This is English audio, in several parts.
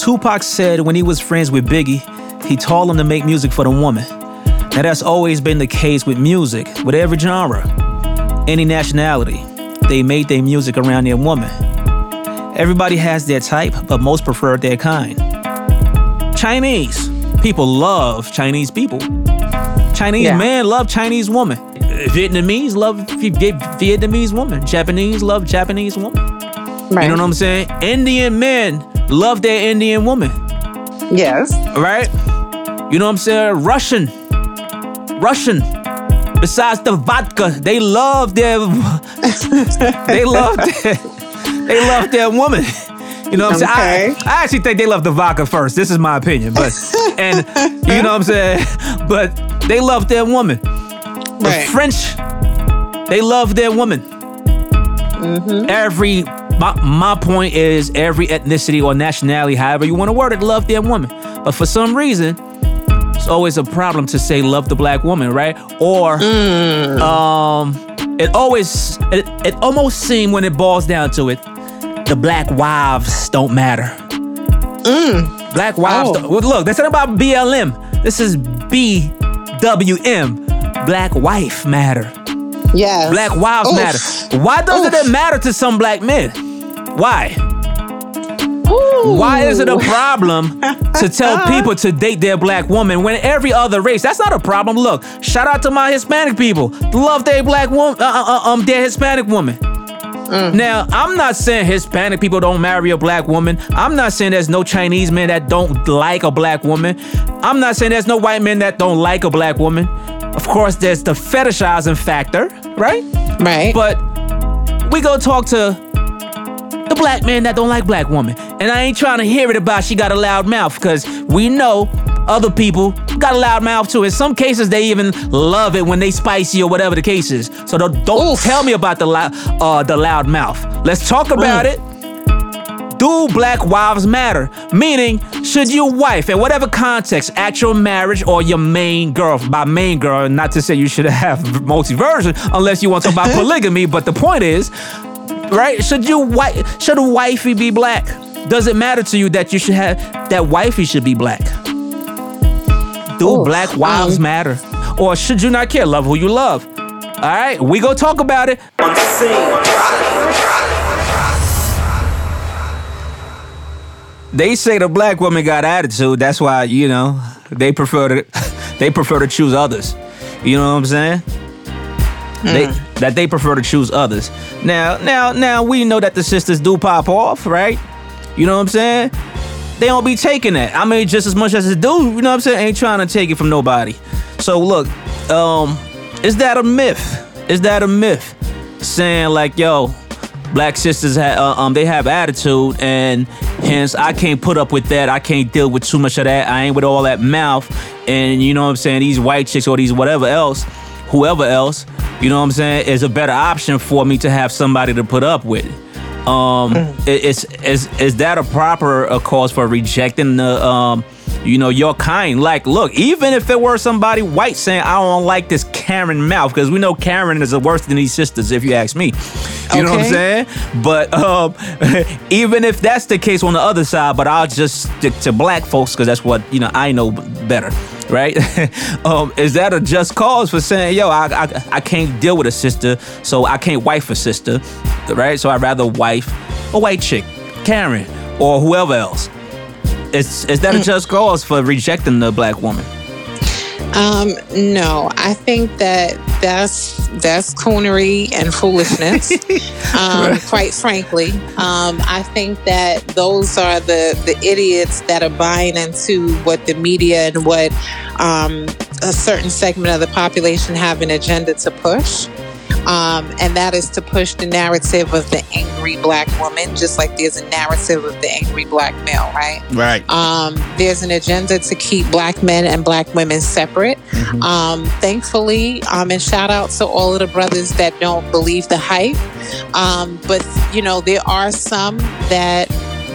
Tupac said when he was friends with Biggie, he told him to make music for the woman. Now that's always been the case with music, with every genre, any nationality. They made their music around their woman. Everybody has their type, but most prefer their kind. Chinese. People love Chinese people. Chinese Yeah. men love Chinese woman. Vietnamese love Vi- Vi- Vietnamese woman. Japanese love Japanese woman. Right. You know what I'm saying? Indian men love their Indian woman, Yes. right? You know what I'm saying? Russian. Russian. Besides the vodka, they love their they love their they love their woman. You know what I'm saying? I, I actually think they love the vodka first. This is my opinion, but and you know what I'm saying? But they love their woman. The Right. French, they love their woman. Mm-hmm. Every my, my point is every ethnicity or nationality, however you want to word it, love their woman. But for some reason, it's always a problem to say love the black woman, right? Or um, it always it, it almost seems when it boils down to it, the black wives don't matter. Black wives. Oh. Don't, well, look, this ain't about BLM. This is BWM. Black wife matter. Yes. Black wives Oof. matter. Why doesn't Oof. it matter to some black men? Why? Ooh. Why is it a problem to tell people to date their black woman when every other race? That's not a problem. Look, shout out to my Hispanic people. Love their black woman, uh, uh, uh, um, their Hispanic woman. Now, I'm not saying Hispanic people don't marry a black woman. I'm not saying there's no Chinese men that don't like a black woman. I'm not saying there's no white men that don't like a black woman. Of course, there's the fetishizing factor, right? Right. But we go talk to black man that don't like black woman. And I ain't trying to hear it about she got a loud mouth because we know other people got a loud mouth too. In some cases, they even love it when they spicy or whatever the case is. So don't, don't tell me about the loud, uh, the loud mouth. Let's talk about it. Do black wives matter? Meaning, should your wife, in whatever context, actual marriage or your main girl, by main girl, not to say you should have multi-version unless you want to talk about polygamy, but the point is, right? Should you white? should a wifey be black? Does it matter to you that you should have that wifey should be black? Do Oof, black wives um, matter? Or should you not care? Love who you love. All right, we go talk about it. They say the black woman got attitude. That's why you know they prefer to they prefer to choose others. You know what I'm saying? They, that they prefer to choose others. Now, now, now we know that the sisters do pop off, right? You know what I'm saying? They don't be taking that. I mean, just as much as it do, you know what I'm saying? Ain't trying to take it from nobody. So look, um, is that a myth? Is that a myth? Saying like, yo, black sisters ha- uh, um they have attitude and hence I can't put up with that. I can't deal with too much of that. I ain't with all that mouth and you know what I'm saying. These white chicks or these whatever else, whoever else, you know what I'm saying, is a better option for me to have somebody to put up with. Um, i- is is is that a proper a cause for rejecting the um, you know, your kind? Like, look, even if it were somebody white saying I don't like this Karen mouth, because we know Karen is worse than these sisters, if you ask me. You know what I'm saying? But um, even if that's the case on the other side, but I'll just stick to black folks because that's what you know I know better, right? um, is that a just cause for saying, yo, I, I I can't deal with a sister, so I can't wife a sister, right? So I'd rather wife a white chick, Karen, or whoever else. Is is that a just cause for rejecting the black woman? Um, no, I think that that's that's coonery and foolishness. um, quite frankly, um, I think that those are the the idiots that are buying into what the media and what um, a certain segment of the population have an agenda to push. Um, and that is to push the narrative of the angry black woman, just like there's a narrative of the angry black male, right? Right. Um, there's an agenda to keep black men and black women separate. Um, thankfully, um, and shout out to all of the brothers that don't believe the hype. Um, but you know, there are some that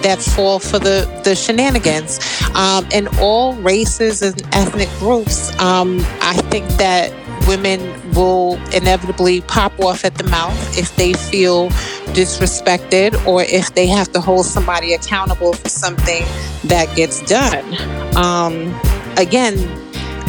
that fall for the the shenanigans. Um, in all races and ethnic groups, um, I think that women will inevitably pop off at the mouth if they feel disrespected or if they have to hold somebody accountable for something that gets done. Um, again,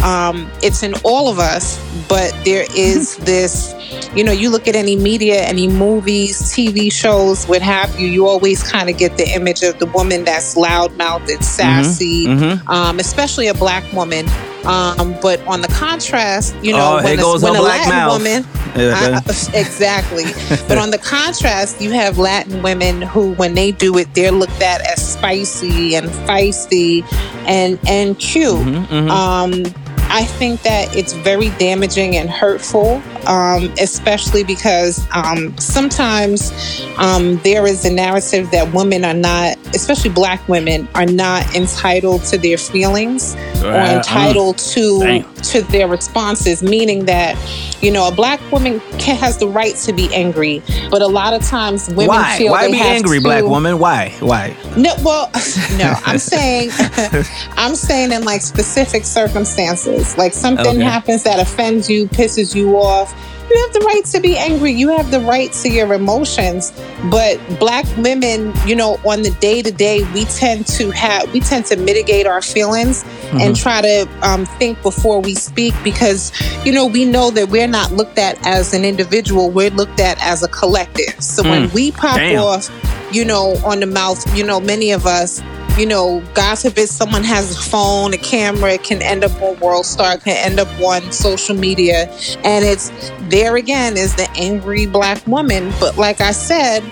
um, it's in all of us, but there is this you know, you look at any media, any movies, TV shows, what have you, you always kind of get the image of the woman that's loudmouthed, it's sassy, mm-hmm, mm-hmm. Um, especially a black woman. Um, but on the contrast, you know, oh, when, a, when a Latin mouth. woman, yeah, exactly. but on the contrast, you have Latin women who, when they do it, they're looked at as spicy and feisty and and cute. Mm-hmm, mm-hmm. um, I think that it's very damaging and hurtful, um, especially because um, sometimes um, there is a narrative that women are not, especially black women, are not entitled to their feelings or uh, entitled to Damn. to their responses. Meaning that, you know, a black woman can, has the right to be angry, but a lot of times women Why? feel why be angry, to, black woman? Why? Why? No, well, no. I'm saying, I'm saying in like specific circumstances like something okay. happens that offends you, pisses you off. You have the right to be angry. You have the right to your emotions. But black women, you know, on the day to day, we tend to have, we tend to mitigate our feelings mm-hmm. and try to um, think before we speak because, you know, we know that we're not looked at as an individual. We're looked at as a collective. So mm. when we pop Damn. off, you know, on the mouth, you know, many of us, you know, God forbid someone has a phone, a camera, it can end up on World Star, it can end up on social media. And it's there again is the angry black woman. But like I said,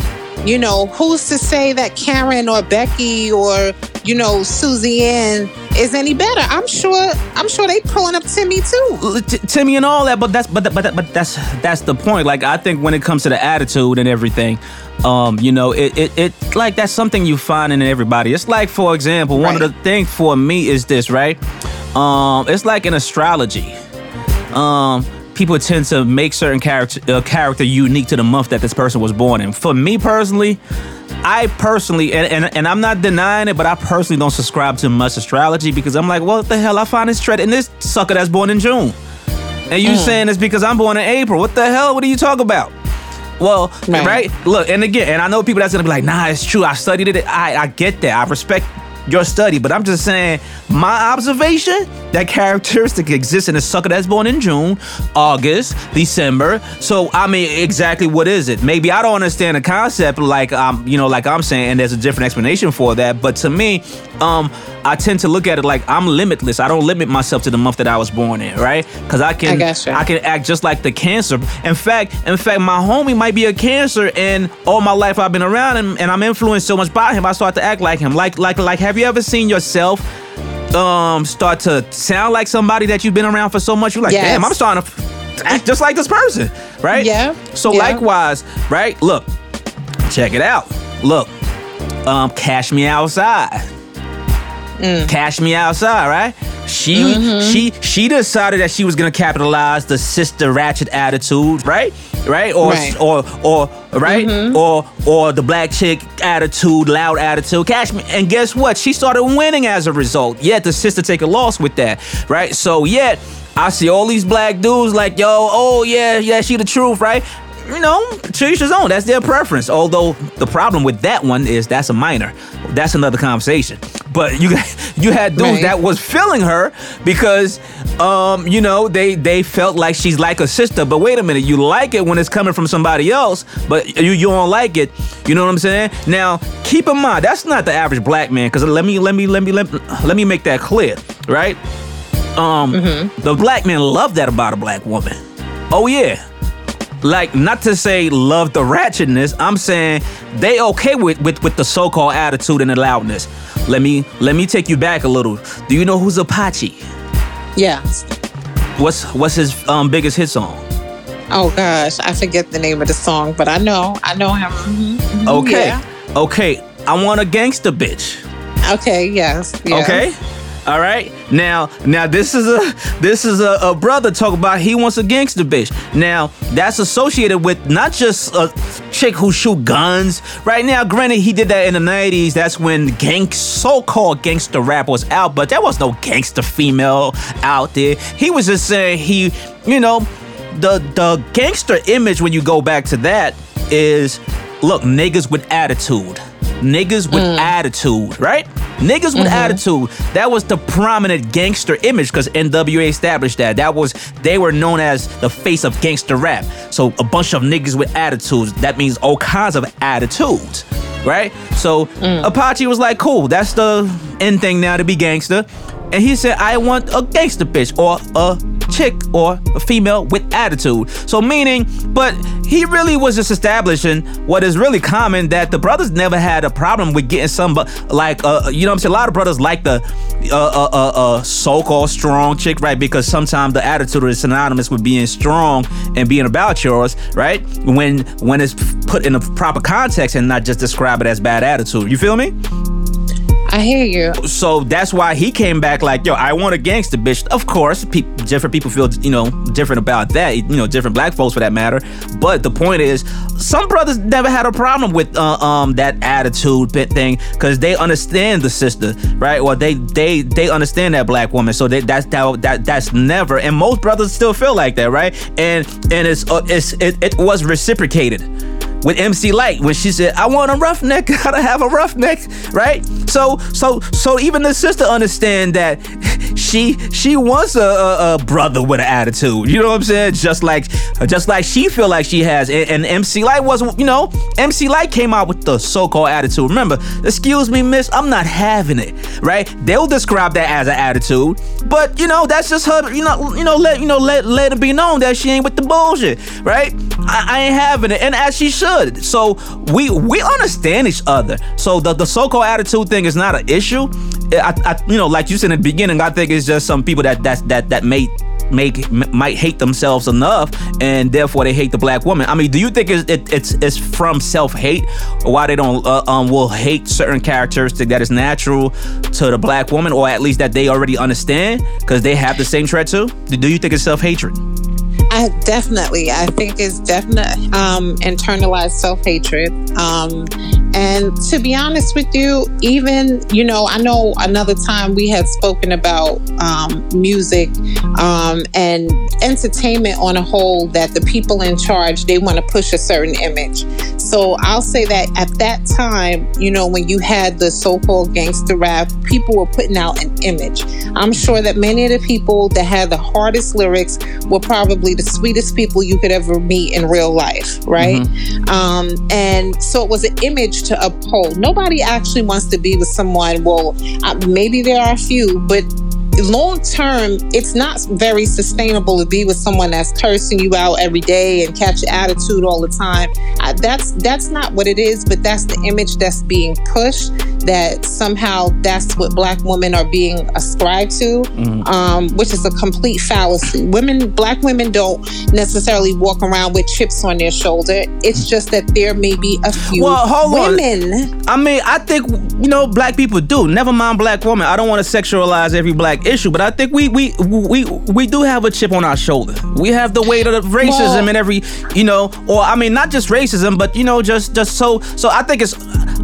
you know, who's to say that Karen or Becky or, you know, Susie Ann is any better? I'm sure I'm sure they pulling up Timmy too. T- Timmy and all that, but that's but but but that's that's the point. Like I think when it comes to the attitude and everything, um, you know, it, it, it like that's something you find in everybody. It's like, for example, one right. of the things for me is this, right? Um, it's like in astrology. Um, people tend to make certain character uh, character unique to the month that this person was born in. For me personally, I personally, and, and, and I'm not denying it, but I personally don't subscribe to much astrology because I'm like, well, what the hell? I find this tread in this sucker that's born in June. And you mm. saying it's because I'm born in April. What the hell? What are you talking about? Well, right. right. Look, and again, and I know people that's gonna be like, nah, it's true. I studied it. I, I get that. I respect your study, but I'm just saying my observation that characteristic exists in a sucker that's born in June, August, December. So I mean, exactly what is it? Maybe I don't understand the concept like um, you know, like I'm saying, and there's a different explanation for that. But to me, um, I tend to look at it like I'm limitless. I don't limit myself to the month that I was born in, right? Because I can I, I, can act just like the cancer. In fact, in fact, my homie might be a cancer, and all my life I've been around him, and I'm influenced so much by him. I start to act like him. Like like like. Have you ever seen yourself? Um, start to sound like somebody that you've been around for so much. You're like, yes. damn, I'm starting to act just like this person, right? Yeah. So yeah. likewise, right? Look, check it out. Look, um, cash me outside. Mm. Cash Me Outside, right? She mm-hmm. she she decided that she was gonna capitalize the sister ratchet attitude, right? Right? Or right. or or right? Mm-hmm. Or or the black chick attitude, loud attitude. Cash me and guess what? She started winning as a result. Yet the sister take a loss with that, right? So yet I see all these black dudes like, yo, oh yeah, yeah, she the truth, right? You know, to each his own. That's their preference. Although the problem with that one is that's a minor. That's another conversation. But you you had dudes right. that was feeling her because um, you know, they they felt like she's like a sister. But wait a minute, you like it when it's coming from somebody else, but you you don't like it. You know what I'm saying? Now, keep in mind, that's not the average black man, because let me let me let me let, let me make that clear, right? Um, mm-hmm. the black men love that about a black woman. Oh yeah like not to say love the ratchetness i'm saying they okay with, with with the so-called attitude and the loudness. Let me let me take you back a little. Do you know who's Apache? Yeah. what's what's his um biggest hit song? Oh gosh. I forget the name of the song but i know. I know him. Mm-hmm. mm-hmm. okay. Yeah. okay. I want a gangster bitch. Okay. Yes, yes. okay All right. Now, now this is a this is a, a brother talk about he wants a gangster bitch. Now that's associated with not just a chick who shoot guns. Right now, granted, he did that in the '90s. That's when gang so-called gangster rap was out, but there was no gangster female out there. He was just saying he, you know, the the gangster image when you go back to that is look niggas with attitude niggas with mm. attitude, right? Niggas with mm-hmm. attitude. That was the prominent gangster image because NWA established that. That was they were known as the face of gangster rap. So a bunch of niggas with attitudes. That means all kinds of attitudes, right? So mm. Apache was like, "Cool, that's the end thing now to be gangster." And he said, "I want a gangster bitch or a chick or a female with attitude. So meaning, but he really was just establishing what is really common that the brothers never had a problem with getting some, like uh, you know I'm saying. A lot of brothers like the uh, uh, uh, uh, so-called strong chick, right? Because sometimes the attitude is synonymous with being strong and being about yours, right? When when it's put in a proper context and not just describe it as bad attitude. You feel me? I hear you. So that's why he came back like, yo, I want a gangster bitch. Of course, pe- different people feel, you know, different about that. You know, different black folks for that matter. But the point is, some brothers never had a problem with uh, um that attitude thing because they understand the sister, right? Well, they they they understand that black woman. So they, that's that, that that's never. And most brothers still feel like that, right? And and it's uh, it's it, it was reciprocated with MC Lyte when she said, "I want a roughneck, gotta have a roughneck," right? So, so, so even the sister understand that she she wants a, a, a, brother with an attitude. You know what I'm saying? Just like just like she feel like she has. And, and MC Lyte wasn't. You know, MC Lyte came out with the so-called attitude. Remember, excuse me, miss, I'm not having it. Right? They'll describe that as an attitude, but you know that's just her. You know, you know, let you know let let it be known that she ain't with the bullshit. Right? I, I ain't having it, and as she should. So we we understand each other. So the the so-called attitude thing is not an issue. I, I you know, like you said in the beginning, I think it's just some people that that that that may make might hate themselves enough and therefore they hate the black woman. I mean do you think it's it, it's, it's from self-hate? Or why they don't uh, um will hate certain characteristic that is natural to the black woman or at least that they already understand because they have the same trait too? Do you think it's self-hatred I definitely. I think it's definite um, internalized self hatred. Um, and to be honest with you, even, you know, I know another time we had spoken about um, music um, and entertainment on a whole that the people in charge, they want to push a certain image. So I'll say that at that time, you know, when you had the so called gangster rap, people were putting out an image. I'm sure that many of the people that had the hardest lyrics were probably the sweetest people you could ever meet in real life, right? Mm-hmm. Um, and so it was an image to uphold. Nobody actually wants to be with someone. Well, maybe there are a few, but long term, it's not very sustainable to be with someone that's cursing you out every day and catch attitude all the time. I, that's that's not what it is, but that's the image that's being pushed. That somehow that's what black women are being ascribed to, mm. um, which is a complete fallacy. Women, black women, don't necessarily walk around with chips on their shoulder. It's just that there may be a few well, hold women. On. I mean, I think you know black people do. Never mind black women. I don't want to sexualize every black issue, but I think we we we we do have a chip on our shoulder. We have the weight of racism well, and every, you know, or I mean, not just racism, but you know, just just so so. I think it's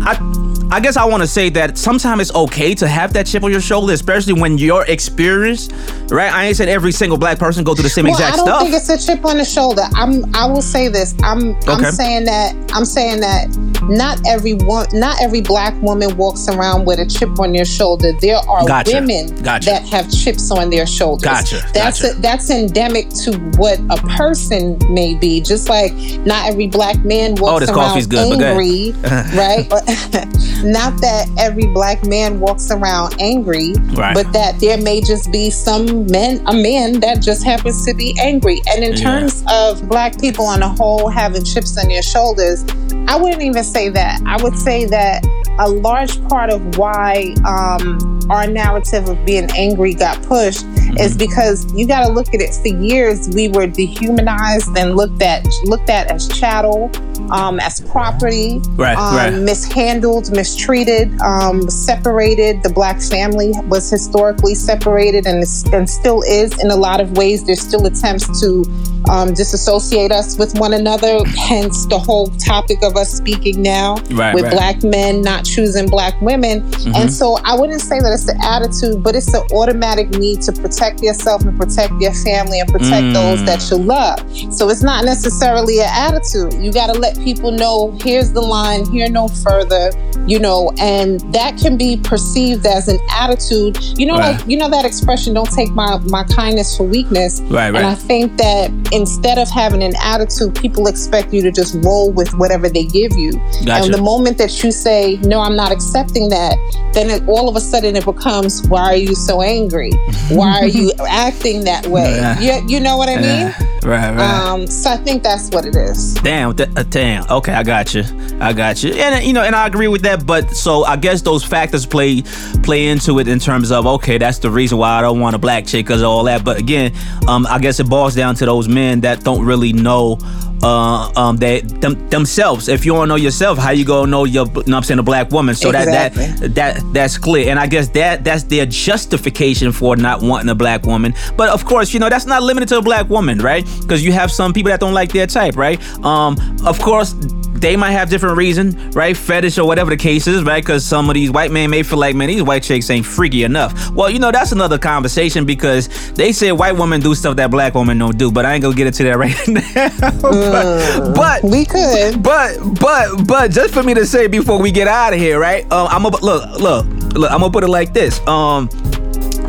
I I guess I want to say that sometimes it's okay to have that chip on your shoulder, especially when you're experienced, right? I ain't said every single black person go through the same well, exact stuff. I don't think it's a chip on the shoulder. I'm. I will say this. I'm. Okay. I'm saying that. I'm saying that not every one, not every black woman walks around with a chip on their shoulder. There are gotcha. women gotcha. that have chips on their shoulders. Gotcha. That's gotcha. A, that's endemic to what a person may be. Just like not every black man oh, walks oh, around coffee's good, angry, right? Not that every black man walks around angry, right. but that there may just be some men, a man that just happens to be angry. And in yeah. terms of black people on a whole having chips on their shoulders, I wouldn't even say that. I would say that a large part of why um, our narrative of being angry got pushed mm-hmm. is because you got to look at it for years we were dehumanized and looked at looked at as chattel um, as property right, um, right. mishandled mistreated um, separated the black family was historically separated and, and still is in a lot of ways there's still attempts to um, disassociate us with one another hence the whole topic of us speaking now right, with black men not choosing black women mm-hmm. and so i wouldn't say that it's the attitude but it's the automatic need to protect yourself and protect your family and protect mm. those that you love. So it's not necessarily an attitude. You got to let people know here's the line, here no further, you know, and that can be perceived as an attitude. You know, right. like you know that expression, don't take my my kindness for weakness. Right, right. And I think that instead of having an attitude, people expect you to just roll with whatever they give you. Gotcha. And the moment that you say, no, I'm not accepting that, then it, all of a sudden it becomes, why are you so angry? Why are you acting that way? Yeah. You, you know what I mean? Yeah. Right, right. Um, so I think that's what it is. Damn, th- uh, damn. Okay, I got you. I got you. And you know, and I agree with that. But so I guess those factors play play into it in terms of okay, that's the reason why I don't want a black chick because of all that. But again, um, I guess it boils down to those men that don't really know uh, um, they them, themselves. If you don't know yourself, how you gonna know your? You know I'm saying a black woman. So exactly. that that that that's clear. And I guess that that's their justification for not wanting a black woman. But of course, you know that's not limited to a black woman, right? Because you have some people that don't like their type, right? Um, of course they might have different reason, right? Fetish or whatever the case is, right? Because some of these white men may feel like, man, these white chicks ain't freaky enough. Well, you know, that's another conversation because they say white women do stuff that black women don't do, but I ain't gonna get into that right now. but, but, we could. But but but just for me to say before we get out of here, right? Um, I'm gonna look look look. I'm gonna put it like this. Um,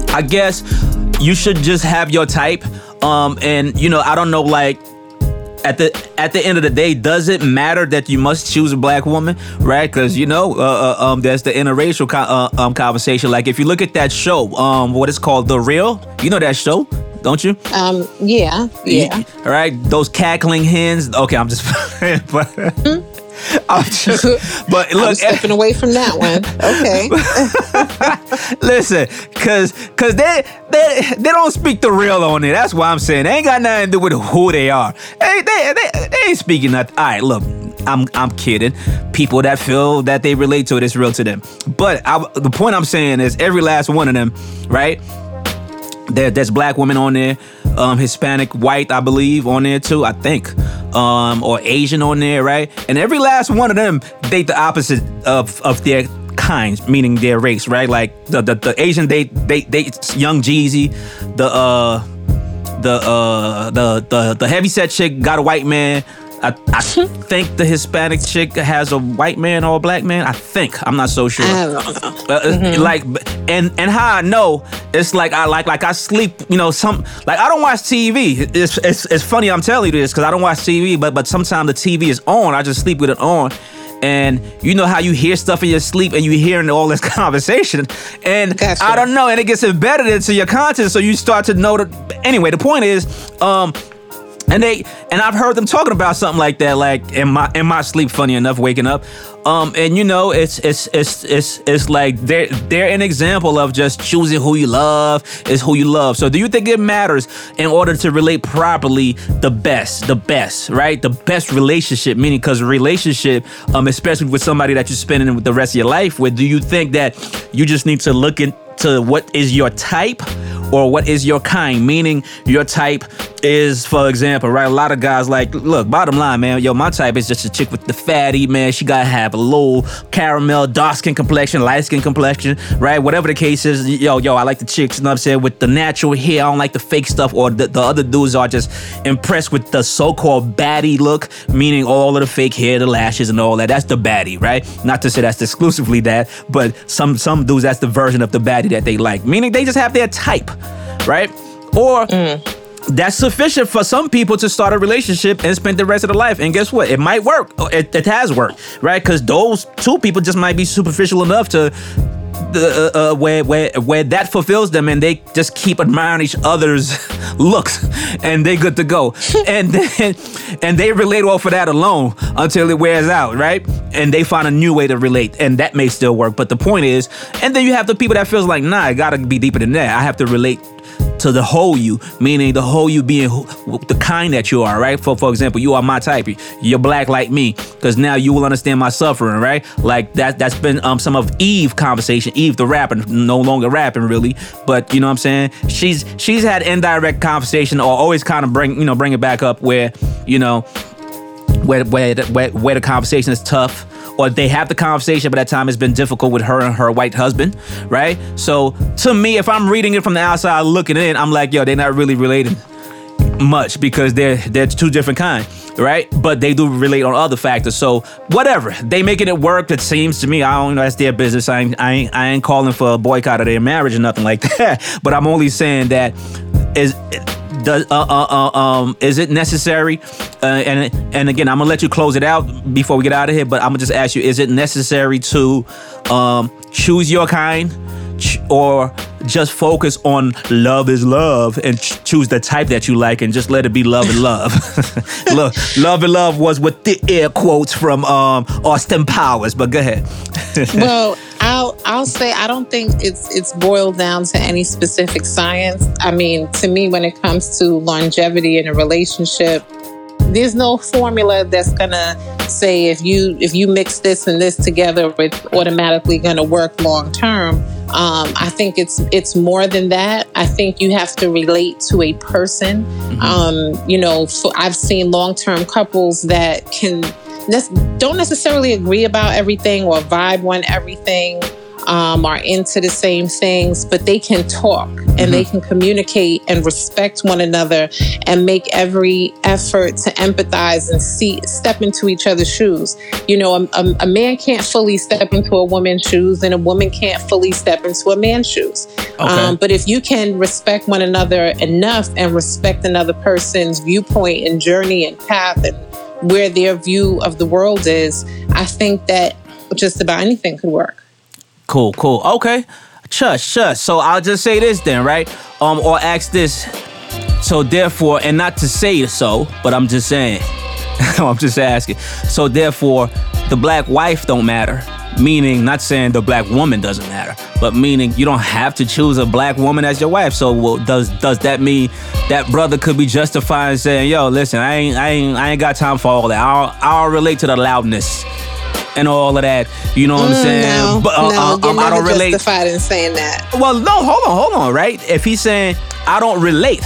I guess you should just have your type. Um, and you know, I don't know, like at the at the end of the day, does it matter that you must choose a black woman, right? Because you know, uh, uh, um, there's the interracial co- uh, um, conversation. Like if you look at that show, um, what is called The Real, you know that show, don't you? Um, yeah, yeah. All right, those cackling hens. Okay, I'm just, but. Hmm? I'm just, but look, I'm stepping away from that one. Okay. Listen, cause cause they they they don't speak the real on it. That's why I'm saying they ain't got nothing to do with who they are. Hey, they they, they ain't speaking nothing. All right, look, I'm I'm kidding. People that feel that they relate to it, it's real to them. But I, the point I'm saying is every last one of them, right? There, there's black women on there, um, Hispanic, white, I believe, on there too. I think, um, or Asian on there, right? And every last one of them date the opposite of of their kinds, meaning their race, right? Like the the, the Asian date they date Young Jeezy, the uh the uh the the the heavy set chick got a white man. I, I think the Hispanic chick has a white man or a black man. I think I'm not so sure. Uh, mm-hmm. Like, and and how I know it's like I like like I sleep. You know, some like I don't watch TV. It's it's, it's funny I'm telling you this because I don't watch TV, but but sometimes the TV is on. I just sleep with it on and you know how you hear stuff in your sleep and you hearing all this conversation and gotcha. i don't know and it gets embedded into your conscience so you start to know that anyway the point is um and they and I've heard them talking about something like that, like in my in my sleep. Funny enough, waking up, um, and you know, it's it's it's it's it's like they're they're an example of just choosing who you love is who you love. So, do you think it matters in order to relate properly? The best, the best, right? The best relationship, meaning because relationship, um, especially with somebody that you're spending the rest of your life with. Do you think that you just need to look into what is your type? or what is your kind, meaning your type is, for example, right? A lot of guys like, look, bottom line, man, yo, my type is just a chick with the fatty, man. She gotta have a low caramel, dark skin complexion, light skin complexion, right? Whatever the case is, yo, yo, I like the chicks, you know what I'm saying, with the natural hair. I don't like the fake stuff, or the, the other dudes are just impressed with the so-called baddie look, meaning all of the fake hair, the lashes, and all that. That's the baddie, right? Not to say that's exclusively that, but some some dudes that's the version of the baddie that they like, meaning they just have their type right? Or mm. That's sufficient for some people to start a relationship and spend the rest of their life. And guess what? It might work. It, it has worked, right? Because those two people just might be superficial enough to the uh, uh, where where where that fulfills them and they just keep admiring each other's looks and they good to go and then and they relate off of that alone until it wears out right and they find a new way to relate and that may still work but the point is and then you have the people that feels like nah I gotta be deeper than that I have to relate to the whole you, meaning the whole you being the kind that you are, right? For for example, you are my type. You're black like me, because now you will understand my suffering, right? Like that that's been um some of Eve conversation. Eve the rapper, no longer rapping really, but you know what I'm saying? She's she's had indirect conversation or always kind of bring you know bring it back up where you know where where where, where the conversation is tough or they have the conversation, but at time it's been difficult with her and her white husband, right? So to me, if I'm reading it from the outside looking in, I'm like, yo, they're not really related much because they're they're two different kind, right? But they do relate on other factors. So whatever, they making it work. It seems to me. I don't know. That's their business. I ain't, I ain't, I ain't calling for a boycott of their marriage or nothing like that. But I'm only saying that is does uh, uh, uh, um is it necessary? Uh, and and again, I'm gonna let you close it out before we get out of here. But I'm gonna just ask you: Is it necessary to um choose your kind, ch- or just focus on love is love and ch- choose the type that you like and just let it be love and love? Look, love and love was with the air quotes from um Austin Powers. But go ahead. well, I'll I'll say I don't think it's it's boiled down to any specific science. I mean, to me, when it comes to longevity in a relationship, there's no formula that's gonna say if you if you mix this and this together, it's automatically gonna work long term. Um, I think it's it's more than that. I think you have to relate to a person. Mm-hmm. Um, you know, I've seen long term couples that can don't necessarily agree about everything or vibe on everything um, are into the same things, but they can talk and mm-hmm. they can communicate and respect one another and make every effort to empathize and see step into each other's shoes. You know, a, a, a man can't fully step into a woman's shoes, and a woman can't fully step into a man's shoes. Okay. Um, but if you can respect one another enough and respect another person's viewpoint and journey and path and where their view of the world is, I think that just about anything could work. Cool, cool. Okay. Shush, shush. So I'll just say this then, right? Um, or ask this. So therefore, and not to say so, but I'm just saying. I'm just asking. So therefore, the black wife don't matter. Meaning, not saying the black woman doesn't matter, but meaning you don't have to choose a black woman as your wife. So, well, does does that mean that brother could be justifying saying, "Yo, listen, I ain't, I ain't, I ain't got time for all that. I'll, I'll relate to the loudness." and all of that. You know what I'm mm, saying? No, but uh, no, um, I don't relate. Justified in saying that. Well, no, hold on, hold on, right? If he's saying I don't relate,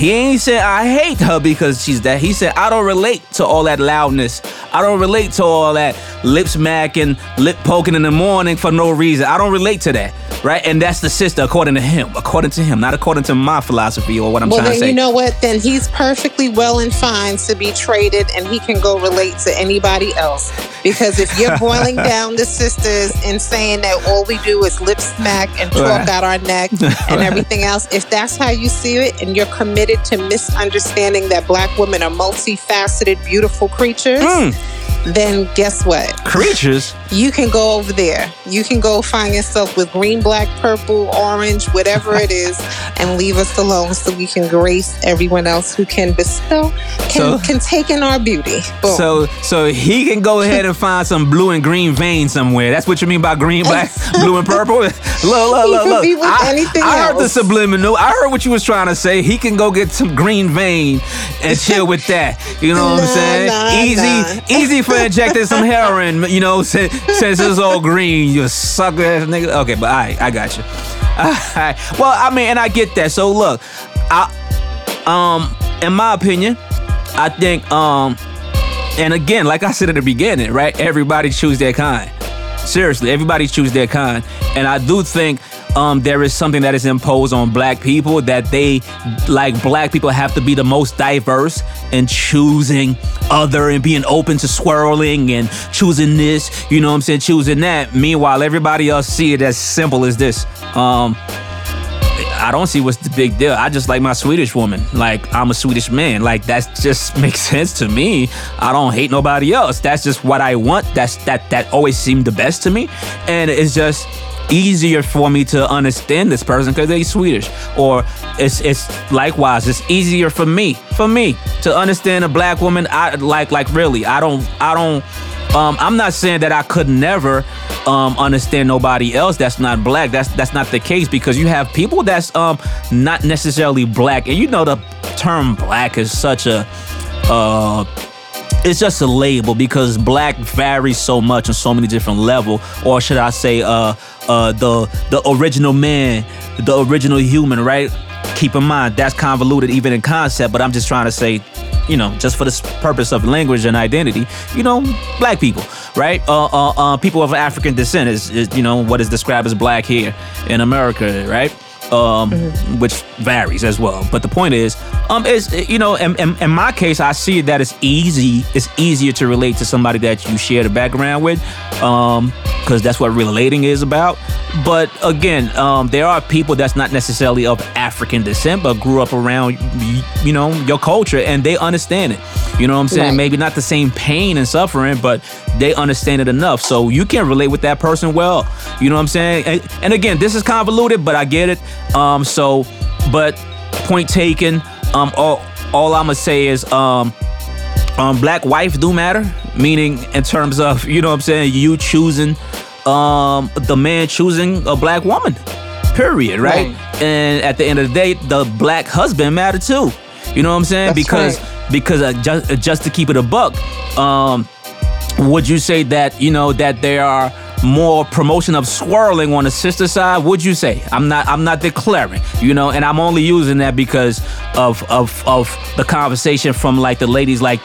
he ain't said I hate her because she's that. He said I don't relate to all that loudness. I don't relate to all that lip smacking, lip poking in the morning for no reason. I don't relate to that right? And that's the sister, according to him, according to him, not according to my philosophy or what I'm well, trying to say. Well, you know what? Then he's perfectly well and fine to be traded, and he can go relate to anybody else. Because if you're boiling down the sisters and saying that all we do is lip smack and talk right. out our neck and everything else, if that's how you see it, and you're committed to misunderstanding that black women are multifaceted, beautiful creatures. Mm then guess what? Creatures. You can go over there. You can go find yourself with green, black, purple, orange, whatever it is, and leave us alone so we can grace everyone else who can bestow, can, so, can take in our beauty. Boom. So so he can go ahead and find some blue and green vein somewhere. That's what you mean by green, black, blue, and purple? Look, look, look, look. I, I heard the subliminal. I heard what you was trying to say. He can go get some green vein and chill with that. You know what I'm saying? Nah, easy, nah. easy for injecting some heroin, you know, since, since it's all green, you sucker ass nigga. Okay, but I, I got you. Right. Well, I mean, and I get that. So look, I, um, in my opinion, I think, um, and again, like I said at the beginning, right? Everybody choose their kind. Seriously, everybody choose their kind, and I do think um, there is something that is imposed on black people that they, like black people, have to be the most diverse in choosing other and being open to swirling and choosing this, you know what I'm saying, choosing that. Meanwhile, everybody else see it as simple as this. Um, I don't see what's the big deal. I just like my Swedish woman. Like I'm a Swedish man. Like that just makes sense to me. I don't hate nobody else. That's just what I want. That's that that always seemed the best to me. And it's just easier for me to understand this person because they're Swedish. Or it's it's likewise, it's easier for me, for me to understand a black woman. I like like really, I don't I don't Um, I'm not saying that I could never um, understand nobody else that's not black. That's that's not the case because you have people that's um, not necessarily black, and you know the term black is such a uh, it's just a label because black varies so much on so many different level or should i say uh uh the the original man the original human right keep in mind that's convoluted even in concept but i'm just trying to say you know just for the purpose of language and identity you know black people right uh uh, uh people of african descent is, is you know what is described as black here in america right um, mm-hmm. which varies as well. But the point is, um, is you know, in, in, in, my case, I see that it's easy. It's easier to relate to somebody that you share the background with, um, because that's what relating is about. But again, um, there are people that's not necessarily of African descent, but grew up around, you know, your culture, and they understand it. You know what I'm saying? Right. Maybe not the same pain and suffering, but they understand it enough. So you can relate with that person well. You know what I'm saying? And, and again, this is convoluted, but I get it. Um, so, but point taken. Um, all all I'm gonna say is um, um, black wife do matter. Meaning in terms of you know what I'm saying, you choosing um the man choosing a black woman. Period. Right? right. And at the end of the day, the black husband matter too. You know what I'm saying? That's because right. because uh, just uh, just to keep it a buck, um, would you say that you know that there are more promotion of swirling on the sister side? Would you say? I'm not i'm not declaring you know and i'm only using that because of of of the conversation from like the ladies like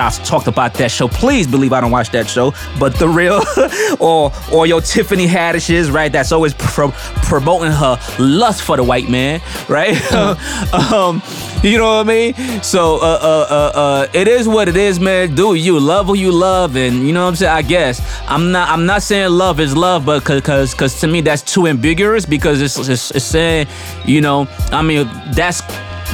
I talked about that show. Please believe I don't watch that show. But the real, or or your Tiffany Haddish's, right? That's always pro- promoting her lust for the white man, right? Mm. um, you know what I mean? So uh, uh, uh, uh, it is what it is, man. Do you love who you love, and you know what I'm saying? I guess I'm not. I'm not saying love is love, but because because to me that's too ambiguous because it's, it's it's saying, you know, I mean that's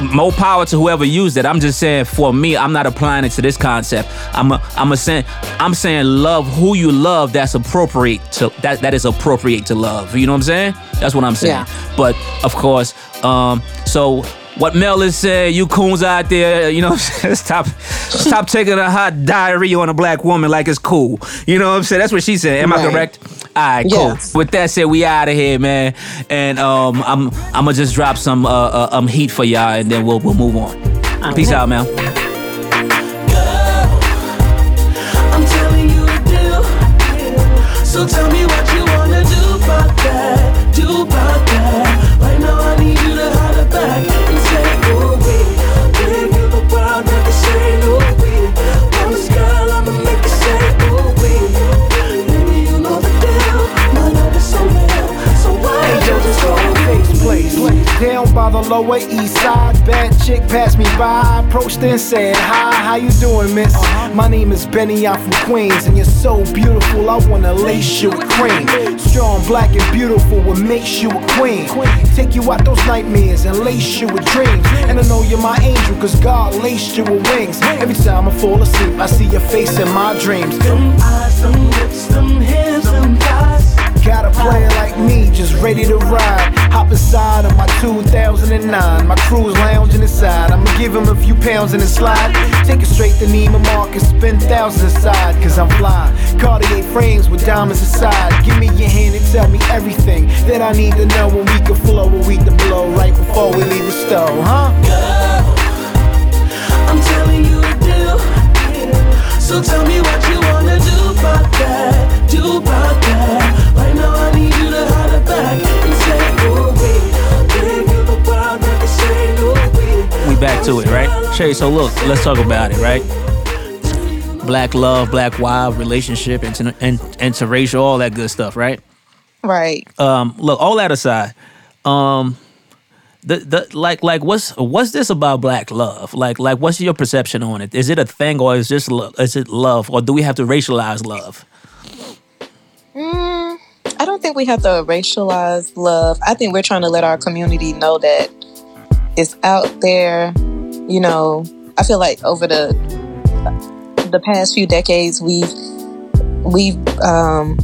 more power to whoever used it. I'm just saying for me, I'm not applying it to this concept. I'm a, I'm a saying I'm saying love who you love that's appropriate to that that is appropriate to love. You know what I'm saying? That's what I'm saying. Yeah. But of course, um, so what Mel is saying, you coons out there, you know, stop, stop taking a hot diary on a black woman like it's cool. You know what I'm saying? That's what she said. Am right. I correct? All right, cool. Yes. With that said, we out of here, man. And um, I'm I'm gonna just drop some uh, uh, um heat for y'all, and then we'll we'll move on. Peace out, man. By the lower east side, bad chick passed me by. Approached and said, Hi, how you doing, miss? My name is Benny, I'm from Queens, and you're so beautiful, I wanna lace you with cream. Strong, black, and beautiful, what makes you a queen? Take you out those nightmares and lace you with dreams. And I know you're my angel, cause God laced you with wings. Every time I fall asleep, I see your face in my dreams. Them eyes, them lips, them hands, a player like me, just ready to ride. Hop inside of my 2009. My crew's lounging inside. I'ma give him a few pounds in the slide. Take it straight to Neiman Marcus, spend thousands aside, cause I'm fly. Cartier frames with diamonds inside. Give me your hand and tell me everything that I need to know when we can flow, when we can blow right before we leave the stove, huh? Girl, I'm telling you to do. So tell me what you wanna do about that, do about that. Right now I need you to holler back and say, ooh, we. We back to it, right? Shay, so look, let's talk about it, right? Black love, black wild relationship, and inter- interracial, all that good stuff, right? Right. Um, look, all that aside, um, the the like like what's what's this about black love? Like like what's your perception on it? Is it a thing or is this just is it love or do we have to racialize love? Mm, I don't think we have to racialize love. I think we're trying to let our community know that it's out there. You know, I feel like over the the past few decades, we've we've um,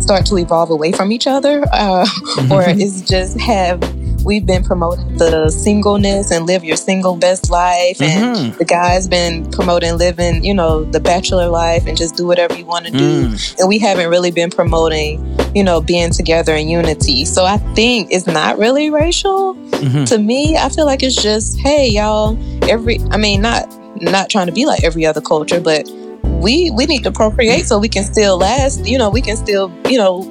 start to evolve away from each other, uh, or is just have we've been promoting the singleness and live your single best life, and mm-hmm. the guys been promoting living, you know, the bachelor life and just do whatever you want to do. Mm. And we haven't really been promoting, you know, being together in unity. So I think it's not really racial. Mm-hmm. To me, I feel like it's just, hey, y'all, every. I mean, not not trying to be like every other culture, but we we need to procreate so we can still last. You know, we can still you know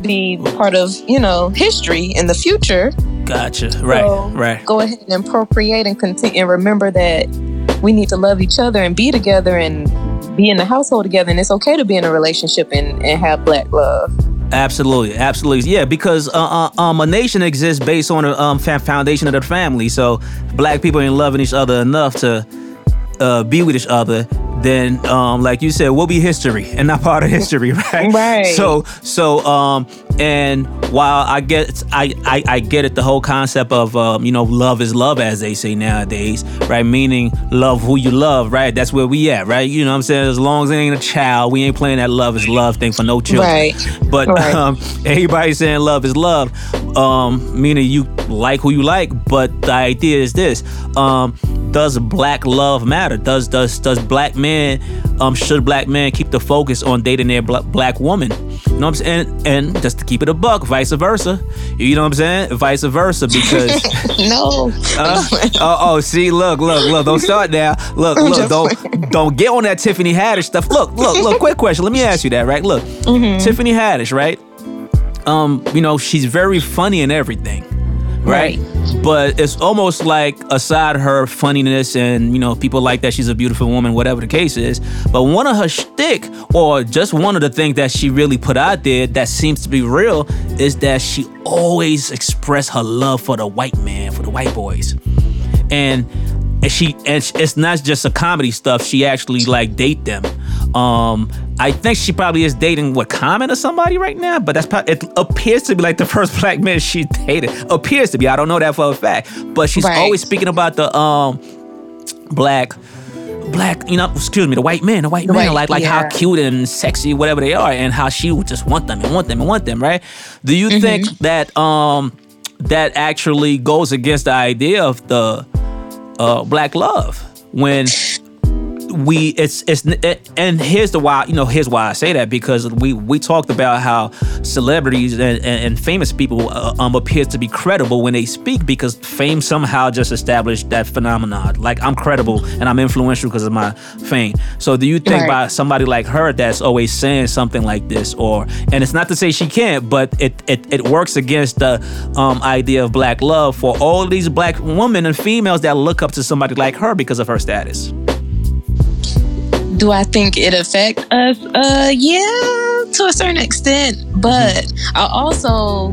be part of you know history in the future. Gotcha. Right. So right. Go ahead and procreate and continue and remember that we need to love each other and be together and be in the household together. And it's okay to be in a relationship and, and have black love. Absolutely, absolutely, yeah. Because uh, uh, um, a nation exists based on a um, foundation of the family. So black people ain't loving each other enough to uh, be with each other, then um, like you said, we'll be history and not part of history, right? Right. So so um and while I get I, I, I get it the whole concept of um, you know love is love as they say nowadays, right? Meaning love who you love, right? That's where we at, right? You know what I'm saying? As long as it ain't a child, we ain't playing that love is love thing for no children. Right. But right. Um, everybody saying love is love, um, meaning you like who you like, but the idea is this. Um, does black love matter? Does does does black men um should black men keep the focus on dating their black black woman? You know what I'm saying? And, and just to keep it a buck, vice versa. You know what I'm saying? Vice versa because no. Uh, oh, oh, see, look, look, look. Don't start now. Look, look. Don't don't get on that Tiffany Haddish stuff. Look, look, look. Quick question. Let me ask you that. Right? Look, mm-hmm. Tiffany Haddish. Right? Um, you know, she's very funny and everything right? right? But it's almost like aside her funniness and you know people like that she's a beautiful woman, whatever the case is. But one of her shtick, or just one of the things that she really put out there that seems to be real, is that she always expressed her love for the white man, for the white boys, and and she and it's not just a comedy stuff. She actually like date them. Um, I think she probably is dating what Common or somebody right now, but that's probably, it appears to be like the first black man she dated. Appears to be. I don't know that for a fact, but she's right. always speaking about the um black black, you know, excuse me, the white men, the white the men, white, like like yeah. how cute and sexy, whatever they are, and how she would just want them and want them and want them, right? Do you mm-hmm. think that um that actually goes against the idea of the uh, black love when we it's it's it, and here's the why you know here's why I say that because we we talked about how celebrities and, and, and famous people uh, um appear to be credible when they speak because fame somehow just established that phenomenon. Like I'm credible and I'm influential because of my fame. So do you think right. by somebody like her that's always saying something like this or and it's not to say she can't but it it, it works against the um idea of black love for all these black women and females that look up to somebody like her because of her status do I think it affect us? Uh, yeah, to a certain extent. But. I also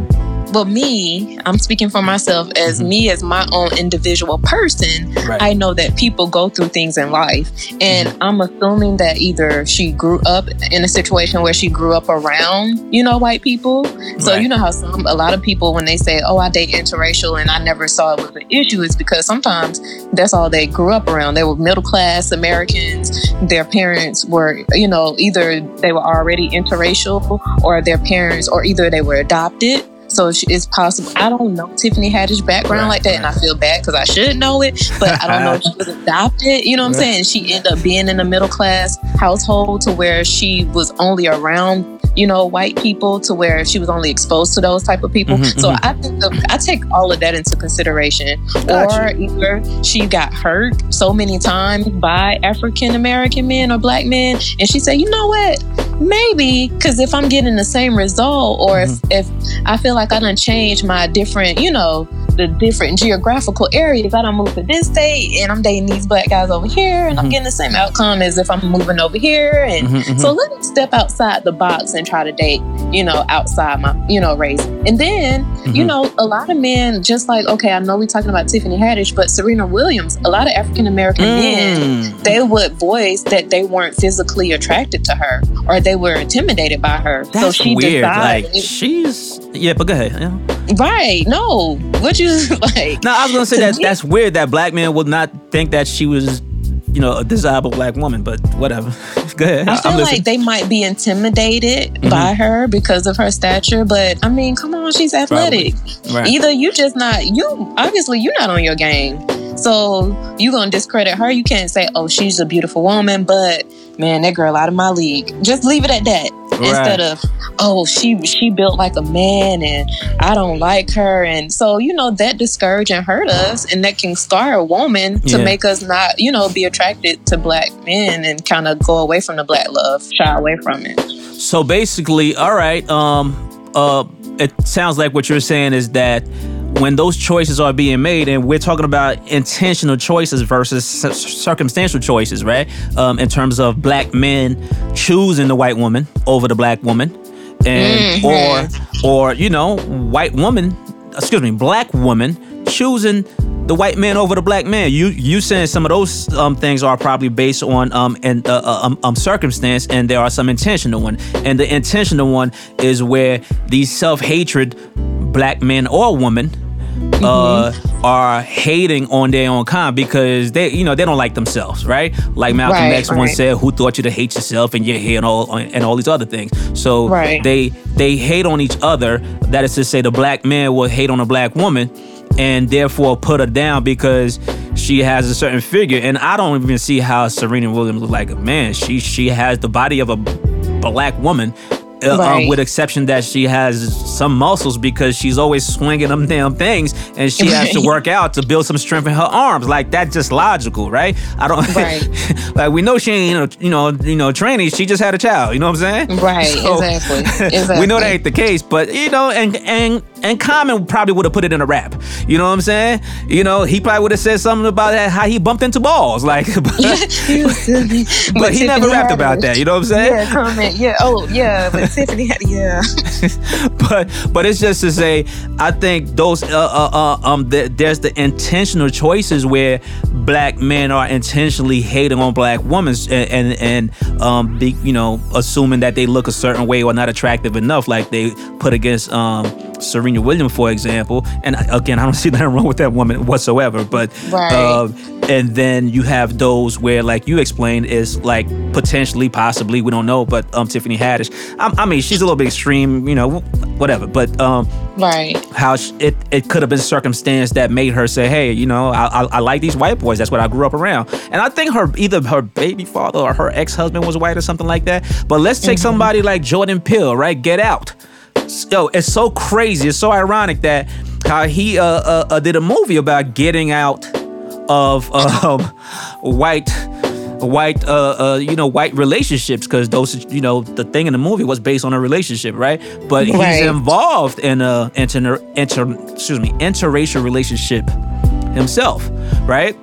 but me, I'm speaking for myself as mm-hmm. me as my own individual person. Right. I know that people go through things in life, and mm-hmm. I'm assuming that either she grew up in a situation where she grew up around, you know, white people. So right. you know how some a lot of people when they say, "Oh, I date interracial," and I never saw it was an issue, is because sometimes that's all they grew up around. They were middle class Americans. Their parents were, you know, either they were already interracial, or their parents, or either they were adopted so it's possible. I don't know Tiffany Haddish background right, like that, right. and I feel bad because I should know it, but I don't know if she was adopted. You know what I'm saying? She ended up being in a middle class household to where she was only around you know, white people to where she was only exposed to those type of people. Mm-hmm, so mm-hmm. I think the, I take all of that into consideration. Gotcha. Or either she got hurt so many times by African American men or black men, and she said, you know what, maybe because if I'm getting the same result, or mm-hmm. if if I feel like I done changed my different, you know, the different geographical areas. I don't move to this state and I'm dating these black guys over here and mm-hmm. I'm getting the same outcome as if I'm moving over here. And mm-hmm, mm-hmm. so let me step outside the box and try to date, you know, outside my, you know, race. And then, you mm-hmm. know, a lot of men, just like, okay, I know we're talking about Tiffany Haddish, but Serena Williams, a lot of African American mm. men, they would voice that they weren't physically attracted to her or they were intimidated by her. That's so she weird. Decided, like she's yeah, but go ahead. Yeah. Right. No. What you like? No, I was gonna say that that's weird that black men would not think that she was you know a desirable black woman. But whatever. Go ahead. I feel I'm like they might be intimidated mm-hmm. by her because of her stature. But I mean, come on, she's athletic. Right. Either you just not you. Obviously, you're not on your game. So you gonna discredit her? You can't say, "Oh, she's a beautiful woman," but man, that girl out of my league. Just leave it at that. Right. Instead of, oh, she she built like a man and I don't like her. And so, you know, that discourage and hurt us and that can scar a woman to yeah. make us not, you know, be attracted to black men and kind of go away from the black love, shy away from it. So basically, all right, um, uh, it sounds like what you're saying is that when those choices are being made, and we're talking about intentional choices versus circumstantial choices, right? Um, in terms of black men choosing the white woman over the black woman, and mm-hmm. or or you know, white woman, excuse me, black woman choosing the white man over the black man. You you saying some of those um, things are probably based on um and uh, uh, um, um, circumstance, and there are some intentional one. And the intentional one is where these self hatred black men or women mm-hmm. uh, are hating on their own kind because they, you know, they don't like themselves, right? Like Malcolm right, X right. once said, "Who taught you to hate yourself and your hair and all and all these other things?" So right. they they hate on each other. That is to say, the black man will hate on a black woman and therefore put her down because she has a certain figure. And I don't even see how Serena Williams look like a man. She she has the body of a black woman uh, um, right. um, with exception that she has some muscles because she's always swinging them damn things, and she has to work out to build some strength in her arms. Like that's just logical, right? I don't right. like we know she ain't you know you know training. She just had a child. You know what I'm saying? Right. So, exactly. exactly. we know that ain't the case, but you know, and and and Common probably would have put it in a rap. You know what I'm saying? You know, he probably would have said something about that, how he bumped into balls, like. but, but he never rapped about that. You know what I'm saying? Yeah, comment. Yeah. Oh, yeah. But Tiffany had yeah. but but it's just to say, I think those uh, uh, uh um the, there's the intentional choices where black men are intentionally hating on black women and and, and um be, you know assuming that they look a certain way or not attractive enough, like they put against um Serena Williams, for example. And again, I don't see nothing wrong with that woman whatsoever. But right. uh, and then you have those where, like you explained, is like potentially, possibly, we don't know, but um, Tiffany Haddish. I, I mean, she's a little bit extreme, you know, whatever. But um, right, how she, it it could have been circumstance that made her say, hey, you know, I, I, I like these white boys. That's what I grew up around. And I think her either her baby father or her ex husband was white or something like that. But let's take mm-hmm. somebody like Jordan Peele, right? Get out yo, it's so crazy. It's so ironic that how he uh, uh, uh did a movie about getting out of um, white white uh, uh you know white relationships because those you know the thing in the movie was based on a relationship right but right. he's involved in a inter, inter excuse me interracial relationship himself right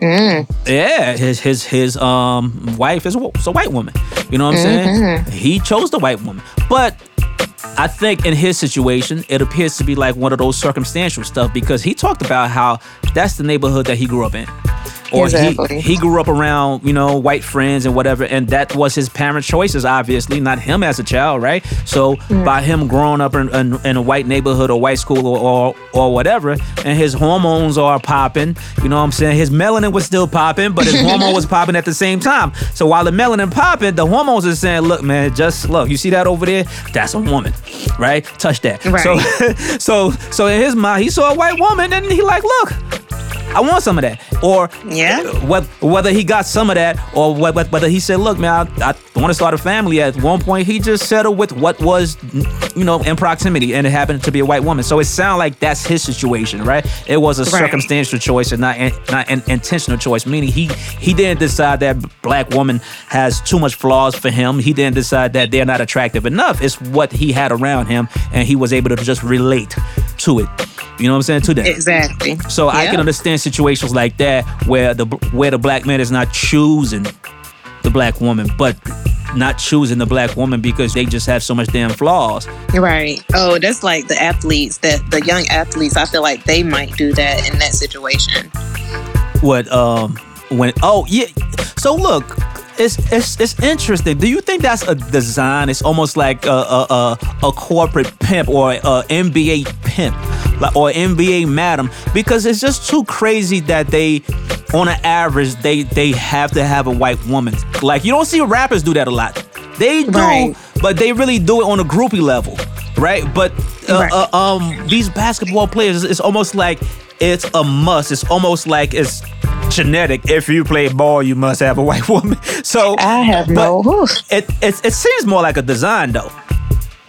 Mm. Yeah, his his his um wife is a, is a white woman. You know what I'm mm-hmm. saying? He chose the white woman, but I think in his situation, it appears to be like one of those circumstantial stuff because he talked about how that's the neighborhood that he grew up in or exactly. he he grew up around you know white friends and whatever, and that was his parents' choices, obviously, not him as a child, right? So mm. by him growing up in, in, in, a white neighborhood or white school or, or, or whatever, and his hormones are popping, you know what I'm saying? His melanin was still popping, but his hormone was popping at the same time. So while the melanin popping, the hormones are saying, "Look, man, just look. You see that over there? That's a woman, right? Touch that." Right. So so so in his mind, he saw a white woman, and he like, "Look." I want some of that. Or yeah, uh, whether he got some of that or whether he said, look, man, I, I want to start a family. At one point, he just settled with what was, you know, in proximity, and it happened to be a white woman. So it sounds like that's his situation, right? It was a right. circumstantial choice and not not an intentional choice. Meaning he he didn't decide that black woman has too much flaws for him. He didn't decide that they're not attractive enough. It's what he had around him, and he was able to just relate to it. You know what I'm saying? To them. Exactly. So I can understand situations like that where the where the black man is not choosing the black woman, but not choosing the black woman because they just have so much damn flaws. Right. Oh, that's like the athletes that the young athletes. I feel like they might do that in that situation. What? Um. When? Oh, yeah. So look, it's it's it's interesting. Do you think that's a design? It's almost like a a, a, a corporate pimp or a NBA pimp, like or NBA madam, because it's just too crazy that they on an average, they they have to have a white woman. Like you don't see rappers do that a lot. They do, Right. but they really do it on a groupie level, right? But uh, Right. uh, um, these basketball players, it's almost like it's a must. It's almost like it's genetic. If you play ball, you must have a white woman. So I have no. It, it it seems more like a design though.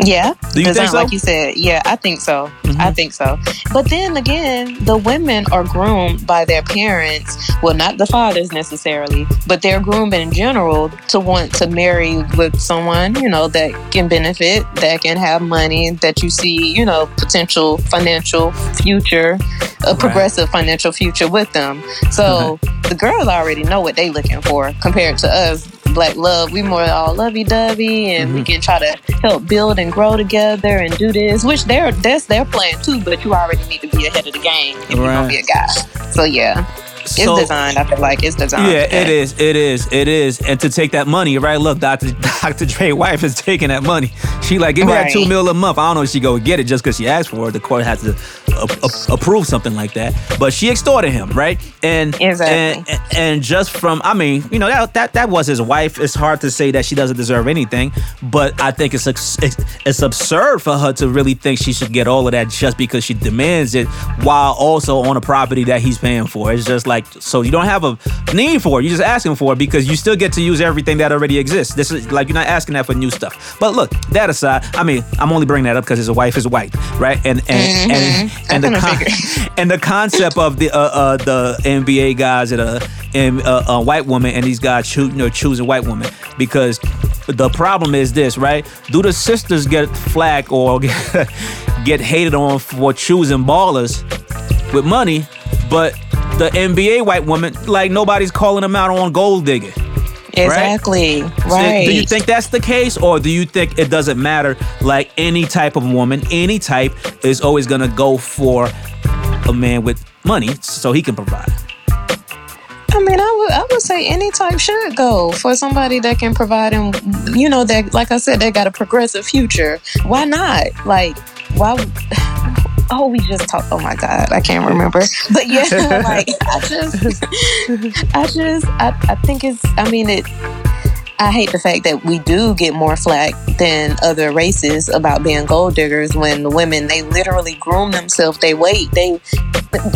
Yeah. Do you Design, think so? Like you said. Yeah, I think so. I think so. But then again, the women are groomed by their parents. Well, not the fathers necessarily, but they're groomed in general to want to marry with someone, you know, that can benefit, that can have money, that you see, you know, potential financial future, a progressive financial future with them. So the girls already know what they're looking for compared to us. Black love, we more all lovey dovey, and Mm-hmm. we can try to help build and grow together and do this, which they're that's their plan too. But you already need to be ahead of the game if you're Right. gonna be a guy. So yeah, it's So- designed. I feel like it's designed. Yeah, it is. It is. It is. And to take that money, right? Look, Dr. Dr. Dre wife is taking that money. She like, give me that two mil a month. I don't know if she go get it just because she asked for it. The court has to a- a- approve something like that. But she extorted him, right? And Exactly. and, and just from, I mean, you know, that, that that was his wife. It's hard to say that she doesn't deserve anything, but I think it's it's, it's absurd for her to really think she should get all of that just because she demands it, while also on a property that he's paying for. It's just like so you don't have a need for it. You're just asking for it because you still get to use everything that already exists. This is like you're not asking that for new stuff. But look, that aside, I mean, I'm only bringing that up because his wife is white, right? And and and, mm-hmm. And the con- and the concept of the uh, uh the NBA guys that are in uh, a white woman and these guys you know, choosing white woman because the problem is this, right? Do the sisters get flack or get, get hated on for choosing ballers with money, but the NBA white woman, like nobody's calling them out on gold digging. Exactly So right. Do you think that's the case, or do you think it doesn't matter? Like any type of woman, any type is always gonna go for a man with money so he can provide. I mean, I would I would say any type should go for somebody that can provide and you know that like I said they got a progressive future. Why not? Like why? Oh, we just talked. Oh my God, I can't remember. But yeah, like I just, I just, I, I think it's. I mean, it. I hate the fact that we do get more flack than other races about being gold diggers when the women they literally groom themselves. They wait. They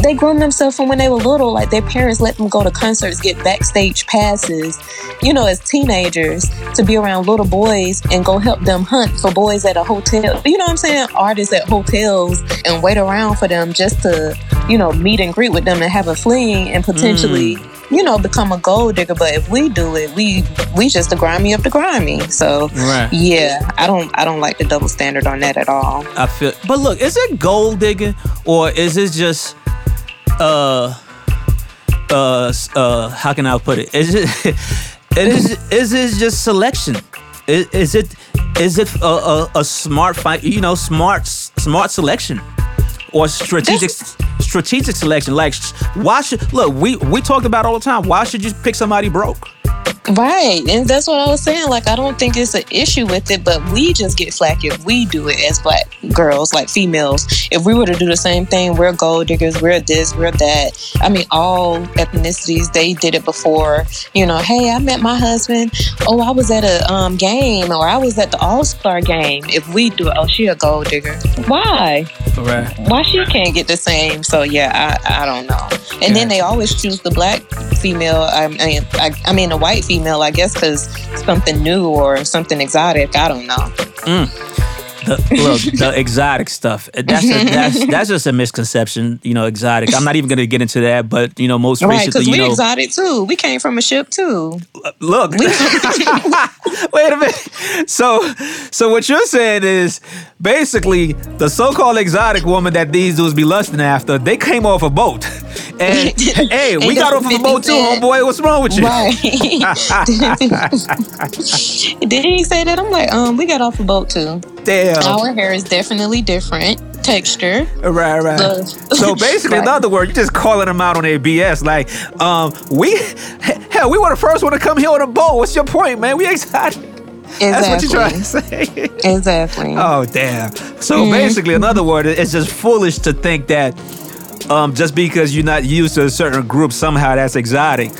they groom themselves from when they were little. Like their parents let them go to concerts, get backstage passes, you know, as teenagers to be around little boys and go help them hunt for boys at a hotel. You know what I'm saying? Artists at hotels and wait around for them just to, you know, meet and greet with them and have a fling and potentially, mm. you know, become a gold digger. But if we do it, we we just the grimy of the grimy. So Right. yeah, I don't I don't like the double standard on that at all. I feel, but look, is it gold digging or is it just, uh, uh, uh, how can I put it? Is it, it is, is it just selection? Is, is it, is it a, a, a smart fight? You know, smart, smart selection or strategic, strategic selection? Like, sh- why should look? We we talked about all the time. Why should you pick somebody broke? Right. And that's what I was saying. Like, I don't think it's an issue with it, but we just get flack if we do it as black girls, like females. If we were to do the same thing, we're gold diggers, we're this, we're that. I mean, all ethnicities, they did it before. You know, hey, I met my husband. Oh, I was at a um, game or I was at the All Star game. If we do it, oh, she a gold digger. Why? Right. Why she can't get the same? So, yeah, I, I don't know. And then they always choose the black female. I mean, I, I mean, the white female, I guess, because something new or something exotic. I don't know. Mm. The, look, the exotic stuff. That's a, that's that's just a misconception. You know, exotic. I'm not even gonna get into that, but you know, most Right, recently, you know, exotic too. We came from a ship too. look. Wait a minute. So, so what you're saying is basically the so-called exotic woman that these dudes be lusting after. They came off a boat, and hey, we And got off of a boat too, homeboy. What's wrong with you? Right. Did he say that? I'm like, um, we got off a boat too. Damn. Our hair is definitely different texture. Right, right. So basically, in Right. other words, you're just calling them out on their BS. Like, um, we, hell, we were the first one to come here on a boat. What's your point, man? We excited. That's what you're trying to say. Exactly. oh, damn. So Mm-hmm. basically, in other words, it's just foolish to think that um, just because you're not used to a certain group, somehow that's exotic.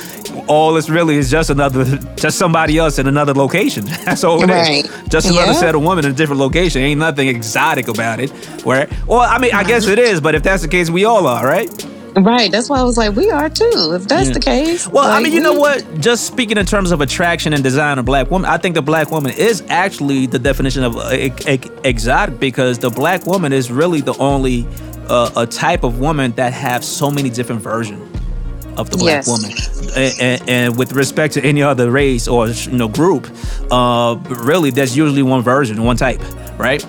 All it's really is just another, just somebody else in another location. That's all it is. Right. Just another Yeah. set of women in a different location. Ain't nothing exotic about it. Where, well, I mean, I guess it is, but if that's the case, we all are, right? Right. That's why I was like, we are too. If that's Yeah. the case. Well, I mean, you know what? Just speaking in terms of attraction and design of black woman, I think the black woman is actually the definition of uh, ex- ex- exotic because the black woman is really the only uh, a type of woman that have so many different versions of the black Yes. woman. And, and, and with respect to any other race or you know group, uh, really, there's usually one version, one type, right?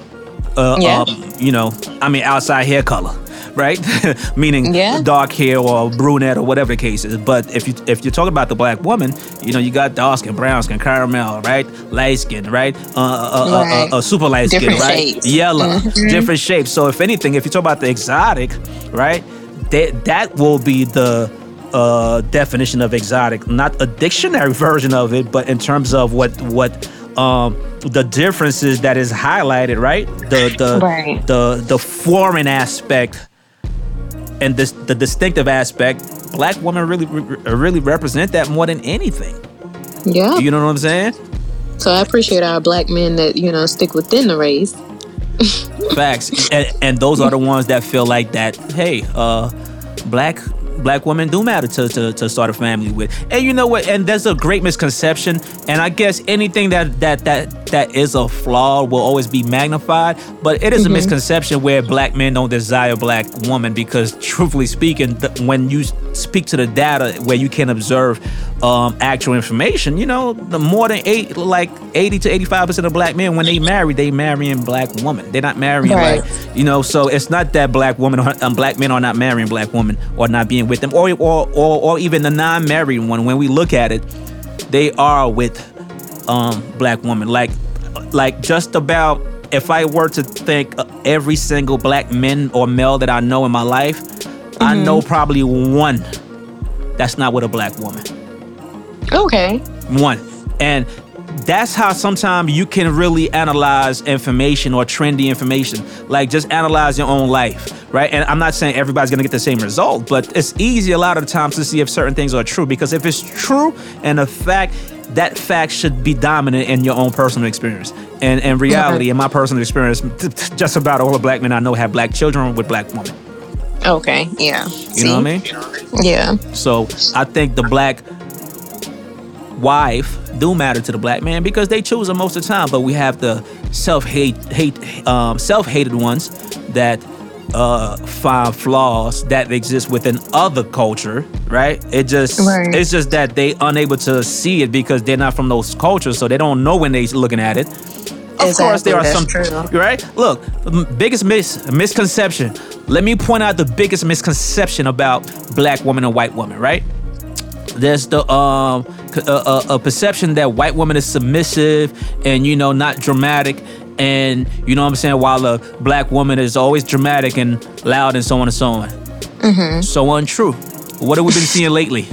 Uh, Yeah. um, you know, I mean, outside hair color, right? Meaning Yeah. dark hair or brunette or whatever the case is. But if you if you're talking about the black woman, you know, you got dark skin, brown skin, caramel, right? Light skin, right? Uh, uh, uh, Right. uh, uh, super light skin, Different right? shades. Yellow, Mhm. different shapes. So if anything, if you talk about the exotic, right? That that will be the uh, definition of exotic, not a dictionary version of it, but in terms of what what um, the differences that is highlighted, right? The the Right. the the foreign aspect and this the distinctive aspect. Black women really really represent that more than anything. Yeah. You know what I'm saying? So I appreciate our black men that, you know, stick within the race. Facts, and, and those are the ones that feel like that. Hey, uh, black black women do matter to, to to start a family with. And you know what? And there's a great misconception. And I guess anything that that that that is a flaw will always be magnified. But it is a misconception where black men don't desire black women because, truthfully speaking, th- when you speak to the data where you can observe um, actual information, you know, the more than eight, like 80 to 85 percent of black men, when they marry, they marrying black women. They're not marrying Right. like you know. So it's not that black women, um, black men are not marrying black women or not being with them, or or or, or even the non-married one. When we look at it, they are with um, black women. Like like just about. If I were to think every single black men or male that I know in my life, I know probably one that's not with a black woman Okay. one and that's how sometimes you can really analyze information or trendy information like just analyze your own life right and i'm not saying everybody's gonna get the same result but it's easy a lot of times to see if certain things are true because if it's true and a fact that fact should be dominant in your own personal experience and in reality in my personal experience just about all the black men i know have black children with black women Okay. Yeah. you know what i mean Yeah. so I think the black wife do matter to the black man because they choose them most of the time. But we have the self hate hate um, self hated ones that uh, find flaws that exist within other culture. Right? It just Right. it's just that they unable to see it because they're not from those cultures, so they don't know when they're looking at it. Of course, there are Exactly, some true. right. Look, biggest mis- misconception. Let me point out the biggest misconception about black woman and white woman. Right? There's the um a, a, perception that white woman is submissive and you know not dramatic, and you know what I'm saying. While a black woman is always dramatic and loud and so on and so on. Mm-hmm. So untrue. What have we been seeing lately?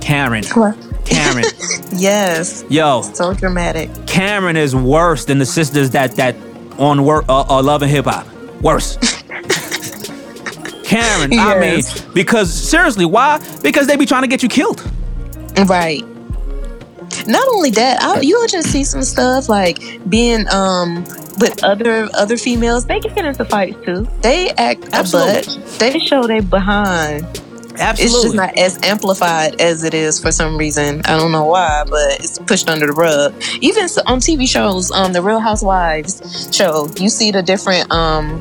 Karen. What? Karen. Yes. Yo, So dramatic. Karen is worse than the sisters that that on work uh, uh, love and hip hop. Worse. Karen, I mean, because seriously, why? Because they be trying to get you killed. Right. Not only that, I, you'll just see some stuff like being um with other other females. They get into fights too. They act a butt. They show they behind. Absolutely. It's just not as amplified as it is for some reason. I don't know why, but it's pushed under the rug. Even on TV shows, um, the Real Housewives show, you see the different um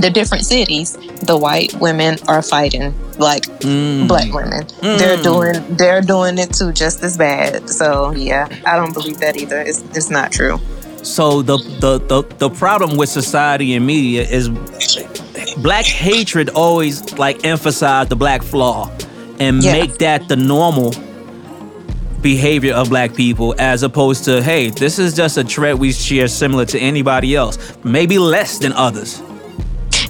the different cities. The white women are fighting like Mm. black women. Mm. They're doing they're doing it too just as bad. So yeah, I don't believe that either. It's it's not true. So the, the the the problem with society and media is black hatred always like emphasize the black flaw and Yeah. make that the normal behavior of black people as opposed to hey this is just a trait we share similar to anybody else maybe less than others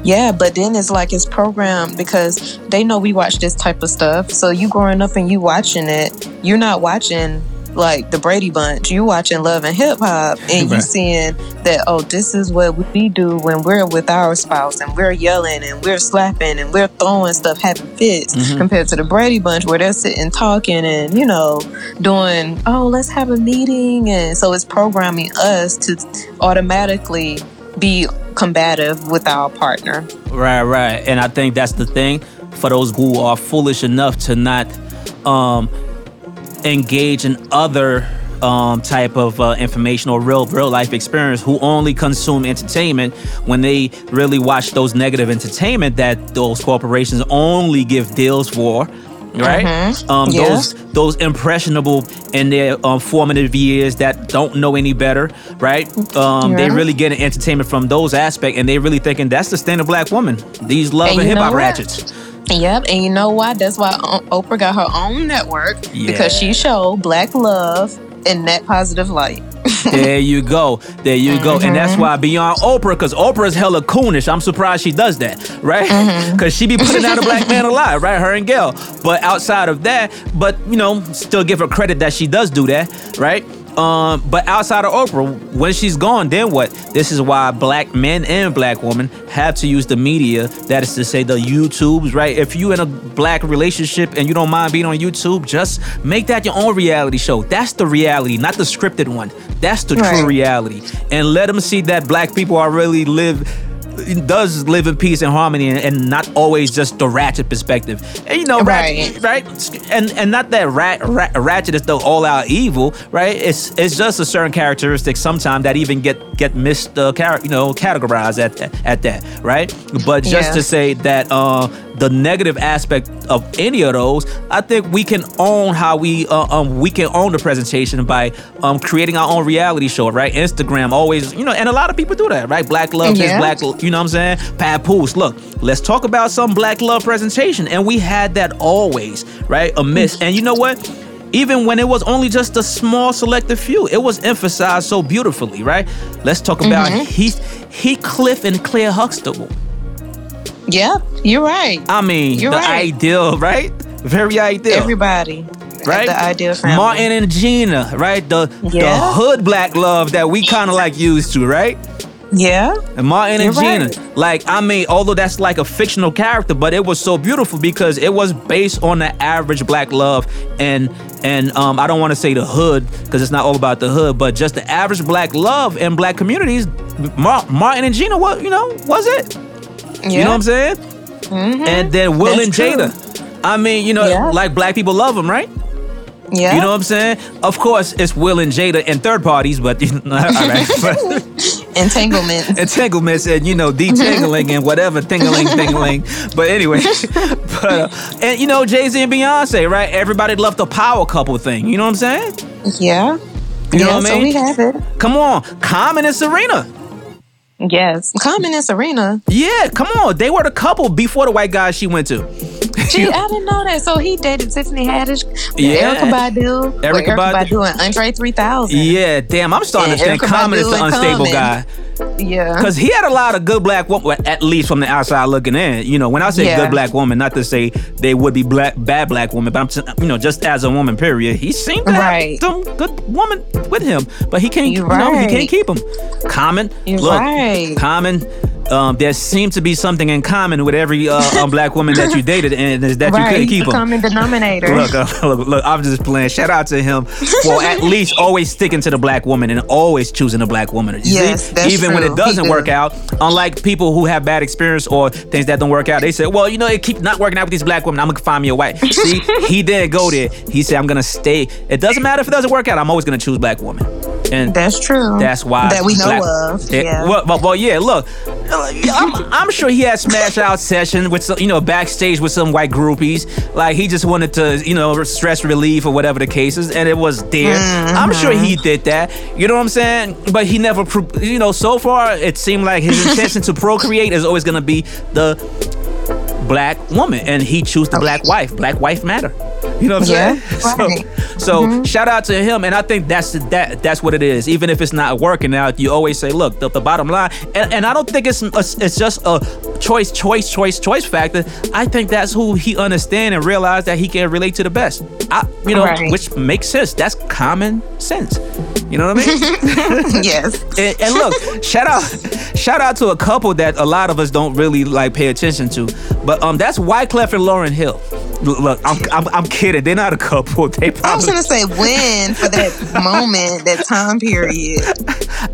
Yeah, but then it's like it's programmed because they know we watch this type of stuff. So you growing up and you watching it, you're not watching like the Brady Bunch, you watching Love and Hip Hop, and you Right. seeing that oh, this is what we do when we're with our spouse, and we're yelling and we're slapping and we're throwing stuff, having fits, Mhm. compared to the Brady Bunch where they're sitting talking and you know doing oh, let's have a meeting, and so it's programming us to automatically be combative with our partner. Right, right. And I think that's the thing for those who are foolish enough to not um, engage in other um, type of uh, information or real real life experience who only consume entertainment when they really watch those negative entertainment that those corporations only give deals for right Mhm. um, Yeah. those those impressionable in their um, formative years that don't know any better right um, they really get an entertainment from those aspects and they really thinking that's the standard black woman these love And and, hip hop ratchets Yep, and you know why? That's why Oprah got her own network because she Yeah. showed black love in that positive light. there you go. There you go. And that's mm-hmm. why beyond Oprah, because Oprah is hella coonish. I'm surprised she does that, right? Mm-hmm. Because she be putting out a black man alive, right? Her and Gayle. But outside of that, but you know, still give her credit that she does do that, right? Um, but outside of Oprah, when she's gone, then what? This is why black men and black women have to use the media. That is to say, the YouTubes, right? If you in a black relationship and you don't mind being on YouTube, just make that your own reality show. That's the reality, not the scripted one. That's the true reality. And let them see that black people are really live does live in peace and harmony and, and not always just the ratchet perspective. And you know, ratchet, right? And and not that rat, rat, ratchet is the all out evil, right? It's it's just a certain characteristic sometimes that even get get missed, uh, char- you know, categorized at at that, right? But just Yeah. to say that uh, the negative aspect of any of those, I think we can own how we uh, um we can own the presentation by um creating our own reality show, right? Instagram always, you know, and a lot of people do that, right? Black love is Yeah. black, you know what I'm saying? Papoose, look, let's talk about some black love presentation, and we had that always, right? A miss, and you know what? Even when it was only just a small selected few, it was emphasized so beautifully, right? Let's talk about Heath, Heathcliff and Claire Huxtable. Yep, you're right. I mean, You're the right. ideal, right? Very ideal. Everybody, right? The ideal family. Martin and Gina, right? The the hood black love that we kind of like used to, right? Yeah, And Martin and Gina. right. Like, I mean, although that's like a fictional character, but it was so beautiful because it was based on the average black love and and um I don't want to say the hood because it's not all about the hood, but just the average black love in black communities. Mar- Martin and Gina, what you know, was it? Yeah. You know what I'm saying? And then Will That's and true. Jada. I mean, you know, Yeah. like black people love them, right? Yeah, You know what I'm saying? Of course, it's Will and Jada and third parties, but you know, all right. But entanglement. entanglements and you know detangling and whatever tingling tingling. But anyway, but uh, and you know Jay Z and Beyonce, right? Everybody loved the power couple thing. You know what I'm saying? yeah, You yeah. know what I So mean? we have it. Come on, Common and Serena. Yes, Common and Serena. Yeah, come on. They were the couple before the white guy she went to. Gee, I didn't know that. So he dated Tiffany Haddish, Yeah. Erykah Badu, Erykah Erykah, Badu. Badu, and Andre 3000. Yeah, damn. I'm starting to And think Erykah Common is Badu the unstable Common. guy. Yeah. Because he had a lot of good black women, at least from the outside looking in. You know, when I say Yeah. good black woman, not to say they would be black bad black women, but I'm you know, just as a woman, period. He seemed to Right. have some good woman with him, but he can't, you You're know, he can't keep them. Common, You're look, right. common. Um, there seems to be something in common with every uh, um, black woman that you dated, and is that you couldn't keep the them. common denominator. Look, uh, look, look, I'm just playing. Shout out to him for at least always sticking to the black woman and always choosing a black woman. You Yes, see? that's Even when it doesn't work out, unlike people who have bad experience or things that don't work out, they say, well, you know, it keep not working out with these black women. I'm gonna find me a white. See, he didn't go there. He said, I'm gonna stay. It doesn't matter if it doesn't work out. I'm always gonna choose black woman. And That's true. that's why that we know black- of. Yeah, Yeah. Well, well, well, yeah. Look, I'm, I'm sure he had smash out session with some, you know, backstage with some white groupies. Like he just wanted to, you know, stress relief or whatever the case is, and it was there. Mm-hmm. I'm sure he did that. You know what I'm saying? But he never, pro- you know, so far it seemed like his intention to procreate is always gonna be the black woman, and he chose the black wife. Black wife matter. You know what I'm Yeah, saying? right. So, so shout out to him, and I think that's that that's what it is. Even if it's not working out, you always say, look, the, the bottom line, and, and I don't think it's a, it's just a choice, choice, choice, choice factor. I think that's who he understand and realize that he can relate to the best. I, you know, Right. which makes sense. That's common sense. You know what I mean? yes. and, and look, shout out, shout out to a couple that a lot of us don't really like pay attention to. But um, that's Wyclef and Lauryn Hill. Look, look, I'm, I'm, I'm kidding. They're not a couple. They probably... I was gonna say when for that moment, that time period.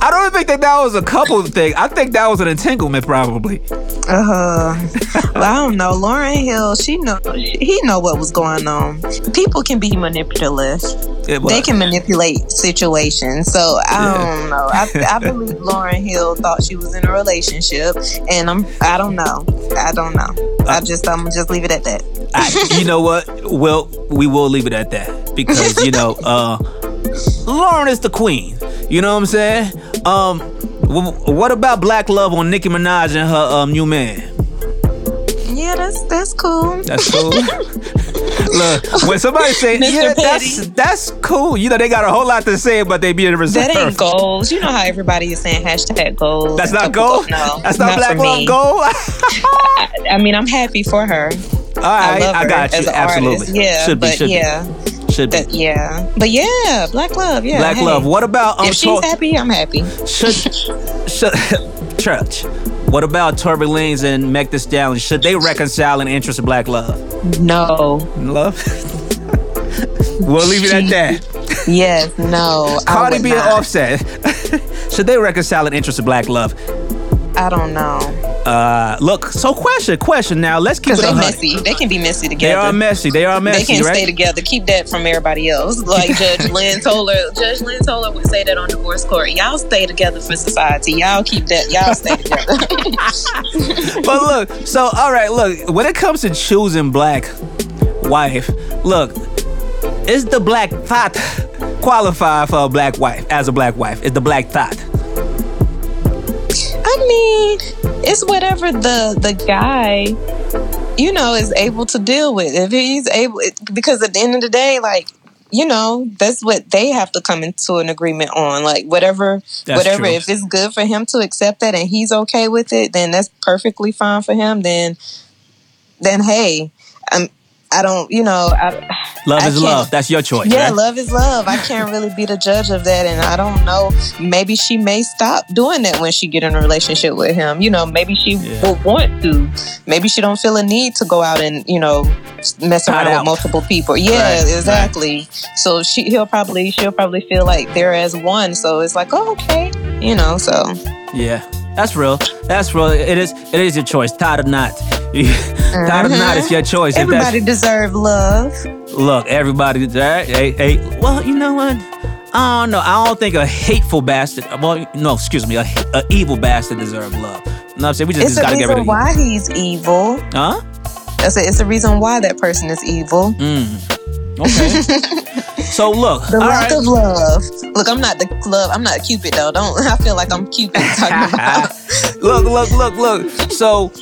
I don't think that that was a couple thing. I think that was an entanglement, probably. Uh huh. well, I don't know. Lauryn Hill, she know he know what was going on. People can be manipulative. They can manipulate situations. So I don't know. I, I believe Lauryn Hill thought she was in a relationship, and I'm I don't know. I don't know. I just I'm just leave it at that. I, you know what? Well, we will leave it at that because you know, uh, Lauryn is the queen. You know what I'm saying? Um, wh- what about Black Love on Nicki Minaj and her um new man? Yeah, that's that's cool. That's cool. Look, when somebody say, "Yeah, that's that's cool," you know they got a whole lot to say, but they be in reserve. That ain't goals. You know how everybody is saying hashtag goals. That's not and gold. No, that's not, Black Love me. gold. I, I mean, I'm happy for her. All right, love I, her got you. Absolutely. artist. Yeah, should be. Should yeah, be. Should be. yeah, but yeah, Black Love. Yeah, Black hey. Love. What about um? If she's Tor- happy, I'm happy. should should church? What about Tory Lanez and Meg Thee Stallion? Should they reconcile in interest of Black Love? No. Love. we'll leave it at that. Yes. No. I Cardi B and. Offset. should they reconcile in interest of Black Love? I don't know. Uh, look. So question, question. Now let's keep it they messy. They can be messy together. They are messy. They are messy. They can right? stay together. Keep that from everybody else. Like Judge Lynn Toler. Judge Lynn Toler would say that on divorce court. Y'all stay together for society. Y'all keep that. Y'all stay together. but look, so all right, look, when it comes to choosing black wife, look, is the black thought qualify for a black wife as a black wife? Is the black thought? I mean, it's whatever the the guy, you know, is able to deal with. If he's able, it, because at the end of the day, like you know, that's what they have to come into an agreement on. Like whatever, That's whatever. true. If it's good for him to accept that and he's okay with it, then that's perfectly fine for him. Then, then hey, I'm. I don't, you know, I, Love I is love. That's your choice. yeah, right? love is love. I can't really be the judge of that, and I don't know. Maybe she may stop doing that when she get in a relationship with him. You know, maybe she Yeah. will want to. Maybe she don't feel a need to go out and you know mess around with multiple people. Yeah, Right, right. exactly. So she he'll probably she'll probably feel like they're as one. So it's like, oh, okay, you know. So Yeah, that's real. That's real. It is. It is your choice. Tied or not. Tied or not, it's your uh-huh. choice. Everybody deserve love. Look, everybody, right? Hey, hey, well, you know what? I don't know. I don't think a hateful bastard, well, no, excuse me, a, a evil bastard deserve love. You know what I'm saying? We just, It's just gotta get rid reason of why he's evil. Huh? That's a, it's the reason why that person is evil. Mm. Okay. so look, The lack right. of love. Look, I'm not the love. I'm not Cupid though. Don't. I feel like I'm Cupid talking about. look, look, look, look. So,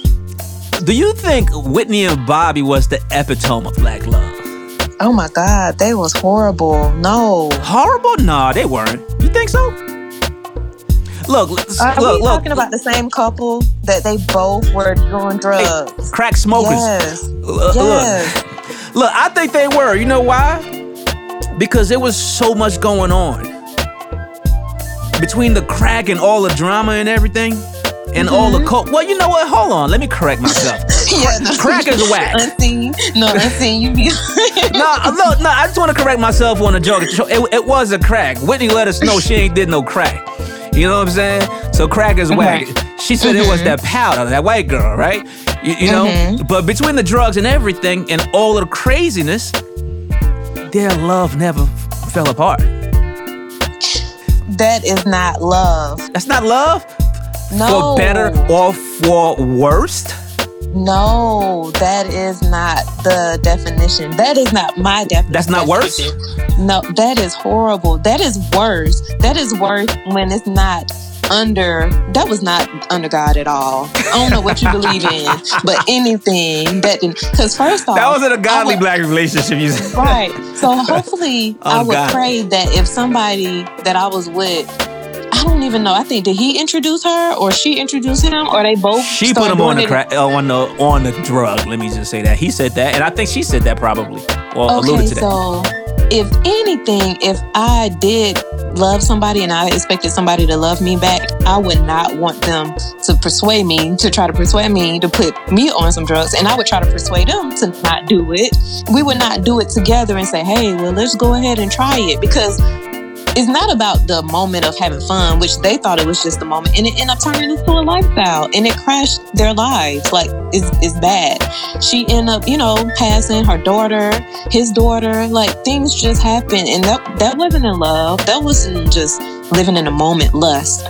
do you think Whitney and Bobby was the epitome of black love? Oh my God, they was horrible. No. Horrible? Nah, they weren't. You think so? Look, look, Are look, we look. talking about the same couple that they both were doing drugs? crack smokers. Yes. Look, Yes. look, look, I think they were. You know why? Because there was so much going on between the crack and all the drama and everything, and all Mm-hmm. the coke. Well, you know what? Hold on. Let me correct myself. Yeah, no. Crack is whack. Unseen. No, unseen. You be. no, no, no. I just want to correct myself on a joke. It, it was a crack. Whitney let us know she ain't did no crack. You know what I'm saying? So crack is whack. She said it was mm-hmm. that powder, that white girl, right? You, you know. Mm-hmm. But between the drugs and everything, and all the craziness, their love never fell apart. that is not love. That's not love. No. For better or for worst. No, that is not the definition. That is not my definition. That's not worse? No, that is horrible. That is worse. That is worse when it's not under that was not under God at all. I don't know what you believe in, but anything that because first off, that wasn't a godly would, black relationship. You said. Right. So hopefully, oh, I would God. pray that if somebody that I was with I don't even know. I think did he introduce her or she introduce him or they both? She put him on the crack uh, on the on the drug. Let me just say that he said that, and I think she said that probably. Well, okay, alluded to that. So if anything, if I did love somebody and I expected somebody to love me back, I would not want them to persuade me, to try to persuade me to put me on some drugs. And I would try to persuade them to not do it. We would not do it together and say, hey, well, let's go ahead and try it because it's not about the moment of having fun, which they thought it was just a moment, and it ended up turning into a lifestyle, and it crashed their lives. Like it's, it's bad. She ended up, you know, passing her daughter, his daughter. Like things just happened, and that that wasn't in love. That wasn't just living in a moment lust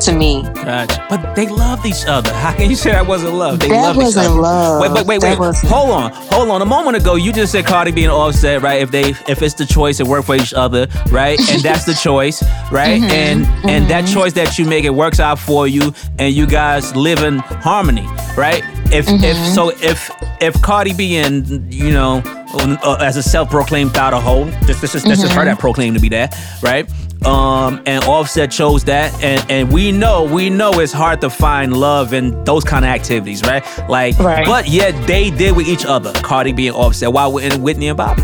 to me. Gotcha. But they loved each other. How can you say that wasn't love? They that loved wasn't each other. love. Wait, wait, wait, wait. Hold on, hold on. A moment ago, you just said Cardi B and Offset, right? If they, if it's the choice, it work for each other, right? And that's the choice, right? Mm-hmm. And mm-hmm. and that choice that you make, it works out for you, and you guys live in harmony, right? If mm-hmm. if so, if if Cardi B and you know uh, as a self-proclaimed thought a hole. This, this is this is her that proclaimed to be that, right? Um, and Offset chose that, and and we know we know it's hard to find love in those kind of activities, right? Like, right. but yet they did with each other. Cardi being and Offset. Why wouldn't Whitney and Bobby?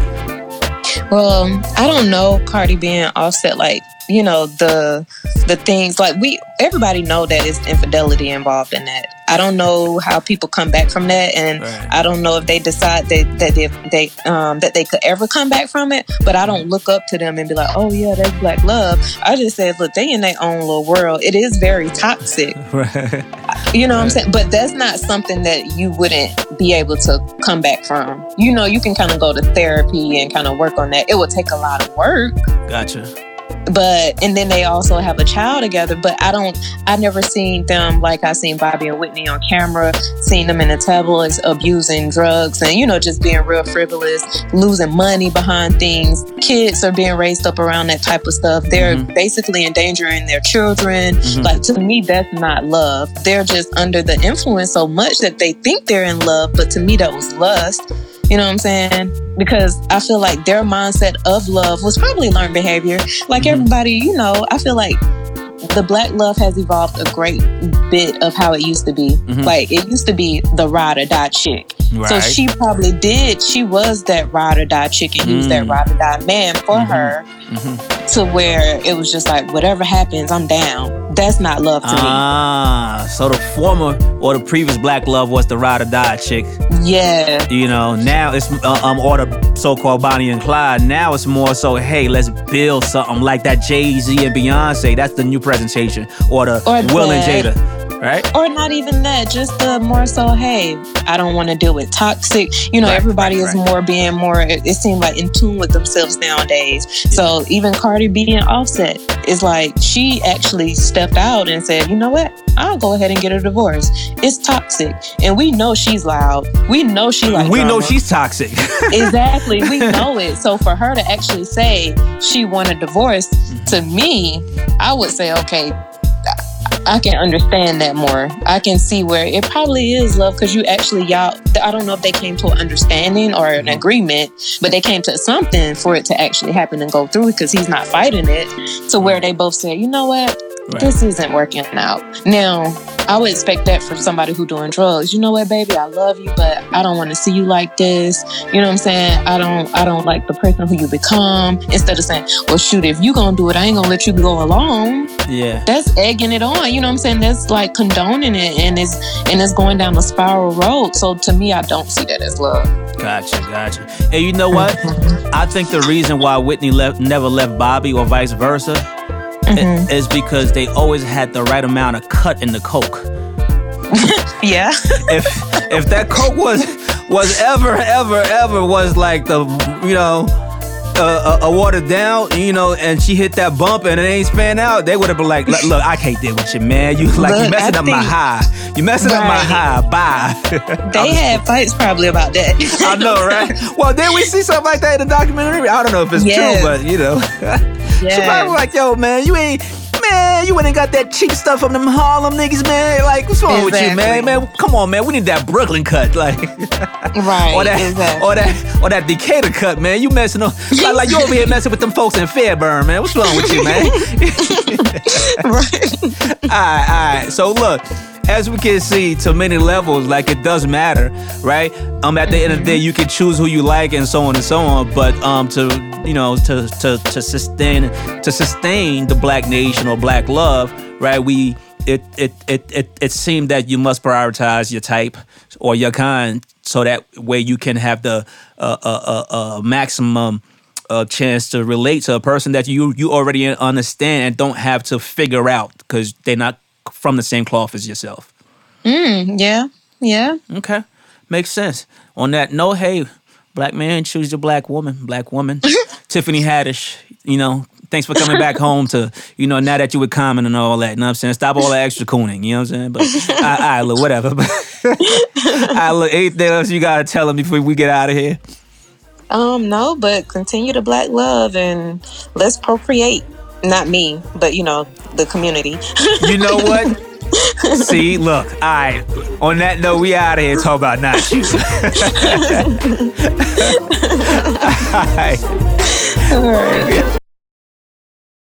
Well, I don't know Cardi B and Offset like you know the the things like we everybody know that it's infidelity involved in that. I don't know how people come back from that and right. i don't know if they decide that that they, they um that they could ever come back from it but i don't look up to them and be like oh yeah that's black love. I just said look they in their own little world. It is very toxic. Right. you know right. what i'm saying? But that's not something that you wouldn't be able to come back from. You know you can kind of go to therapy and kind of work on that. It will take a lot of work. Gotcha but and then they also have a child together but i don't i never seen them like i seen bobby and whitney on camera seen them in the tabloids abusing drugs and you know just being real frivolous losing money behind things. Kids are being raised up around that type of stuff. They're mm-hmm. basically endangering their children. Mm-hmm. like to me that's not love. They're just under the influence so much that they think they're in love but to me that was lust you know what I'm saying? Because I feel like their mindset of love was probably learned behavior. Like mm-hmm. everybody, you know, I feel like the black love has evolved a great bit of how it used to be. Mm-hmm. Like it used to be the ride or die chick. Right. So she probably did. She was that ride or die chick, and he was that mm. ride or die man for mm-hmm. her. Mm-hmm. To where it was just like, whatever happens, I'm down. That's not love to ah, me. Ah, so the former or the previous black love was the ride or die chick. Yeah. You know, now it's uh, um or the so-called Bonnie and Clyde. Now it's more so, hey, let's build something like that Jay Z and Beyonce. That's the new presentation, or the or Will and Jada right? Or not even that, just the more so, hey, I don't want to deal with toxic. You know, right, everybody right, is right. more being more, it, it seems like in tune with themselves nowadays. Yeah. So even Cardi B and Offset is like, she actually stepped out and said, you know what? I'll go ahead and get a divorce. It's toxic. And we know she's loud. We know she like We drama. know she's toxic. exactly. We know it. So for her to actually say she want a divorce, to me, I would say, okay, I can understand that more. I can see where it probably is love because you actually y'all. I don't know if they came to an understanding or an agreement, but they came to something for it to actually happen and go through because he's not fighting it. To where they both said, you know what, right. this isn't working out. Now I would expect that from somebody who doing drugs. You know what, baby, I love you, but I don't want to see you like this. You know what I'm saying? I don't I don't like the person who you become. Instead of saying, Well shoot, if you gonna do it, I ain't gonna let you go alone. Yeah. That's egging it on. You know what I'm saying? That's like condoning it and it's and it's going down a spiral road. So to me I don't see that as love. Gotcha, gotcha. And you know what? I think the reason why Whitney left never left Bobby or vice versa mm-hmm. is because they always had the right amount of cut in the coke. yeah. if if that coke was was ever ever ever was like the you know uh, a, a watered down, you know, and she hit that bump and it ain't span out, they would have been like, "Look, I can't deal with you, man. You like Look, you messing I up think, my high. You messing right. up my high. Bye." They had fights probably about that. I know, right? Well, then we see something like that in the documentary. I don't know if it's yes. true, but you know. Yeah. She probably like, yo, man, you ain't man, you went and got that cheap stuff from them Harlem niggas, man. Like, what's wrong with you, man? Man, come on, man. We need that Brooklyn cut, like, right? or that, exactly. or that, or that Decatur cut, man. You messing up, like, like you over here messing with them folks in Fairburn, man. What's wrong with you, man? right. all right, all right. So look, as we can see, to many levels, like it does matter, right? Um, at the end of the day, you can choose who you like and so on and so on. But um, to you know, to to to sustain to sustain the black nation or black love, right? We it it it it, it seemed that you must prioritize your type or your kind, so that way you can have the uh, uh, uh, uh, maximum a chance to relate to a person that you you already understand and don't have to figure out because they're not from the same cloth as yourself. Mm, yeah, yeah. Okay, makes sense. On that note, hey, black man, choose your black woman. Black woman, Tiffany Haddish. You know, thanks for coming back home to you know now that you were common and all that. You know what I'm saying? Stop all the extra cooning. You know what I'm saying? But I, I look whatever. I look anything else you gotta tell them before we get out of here. Um, no, but continue to black love and let's procreate. Not me, but you know, the community. You know what? See, look, all right. On that note, we out of here talk about not you. all right. All right.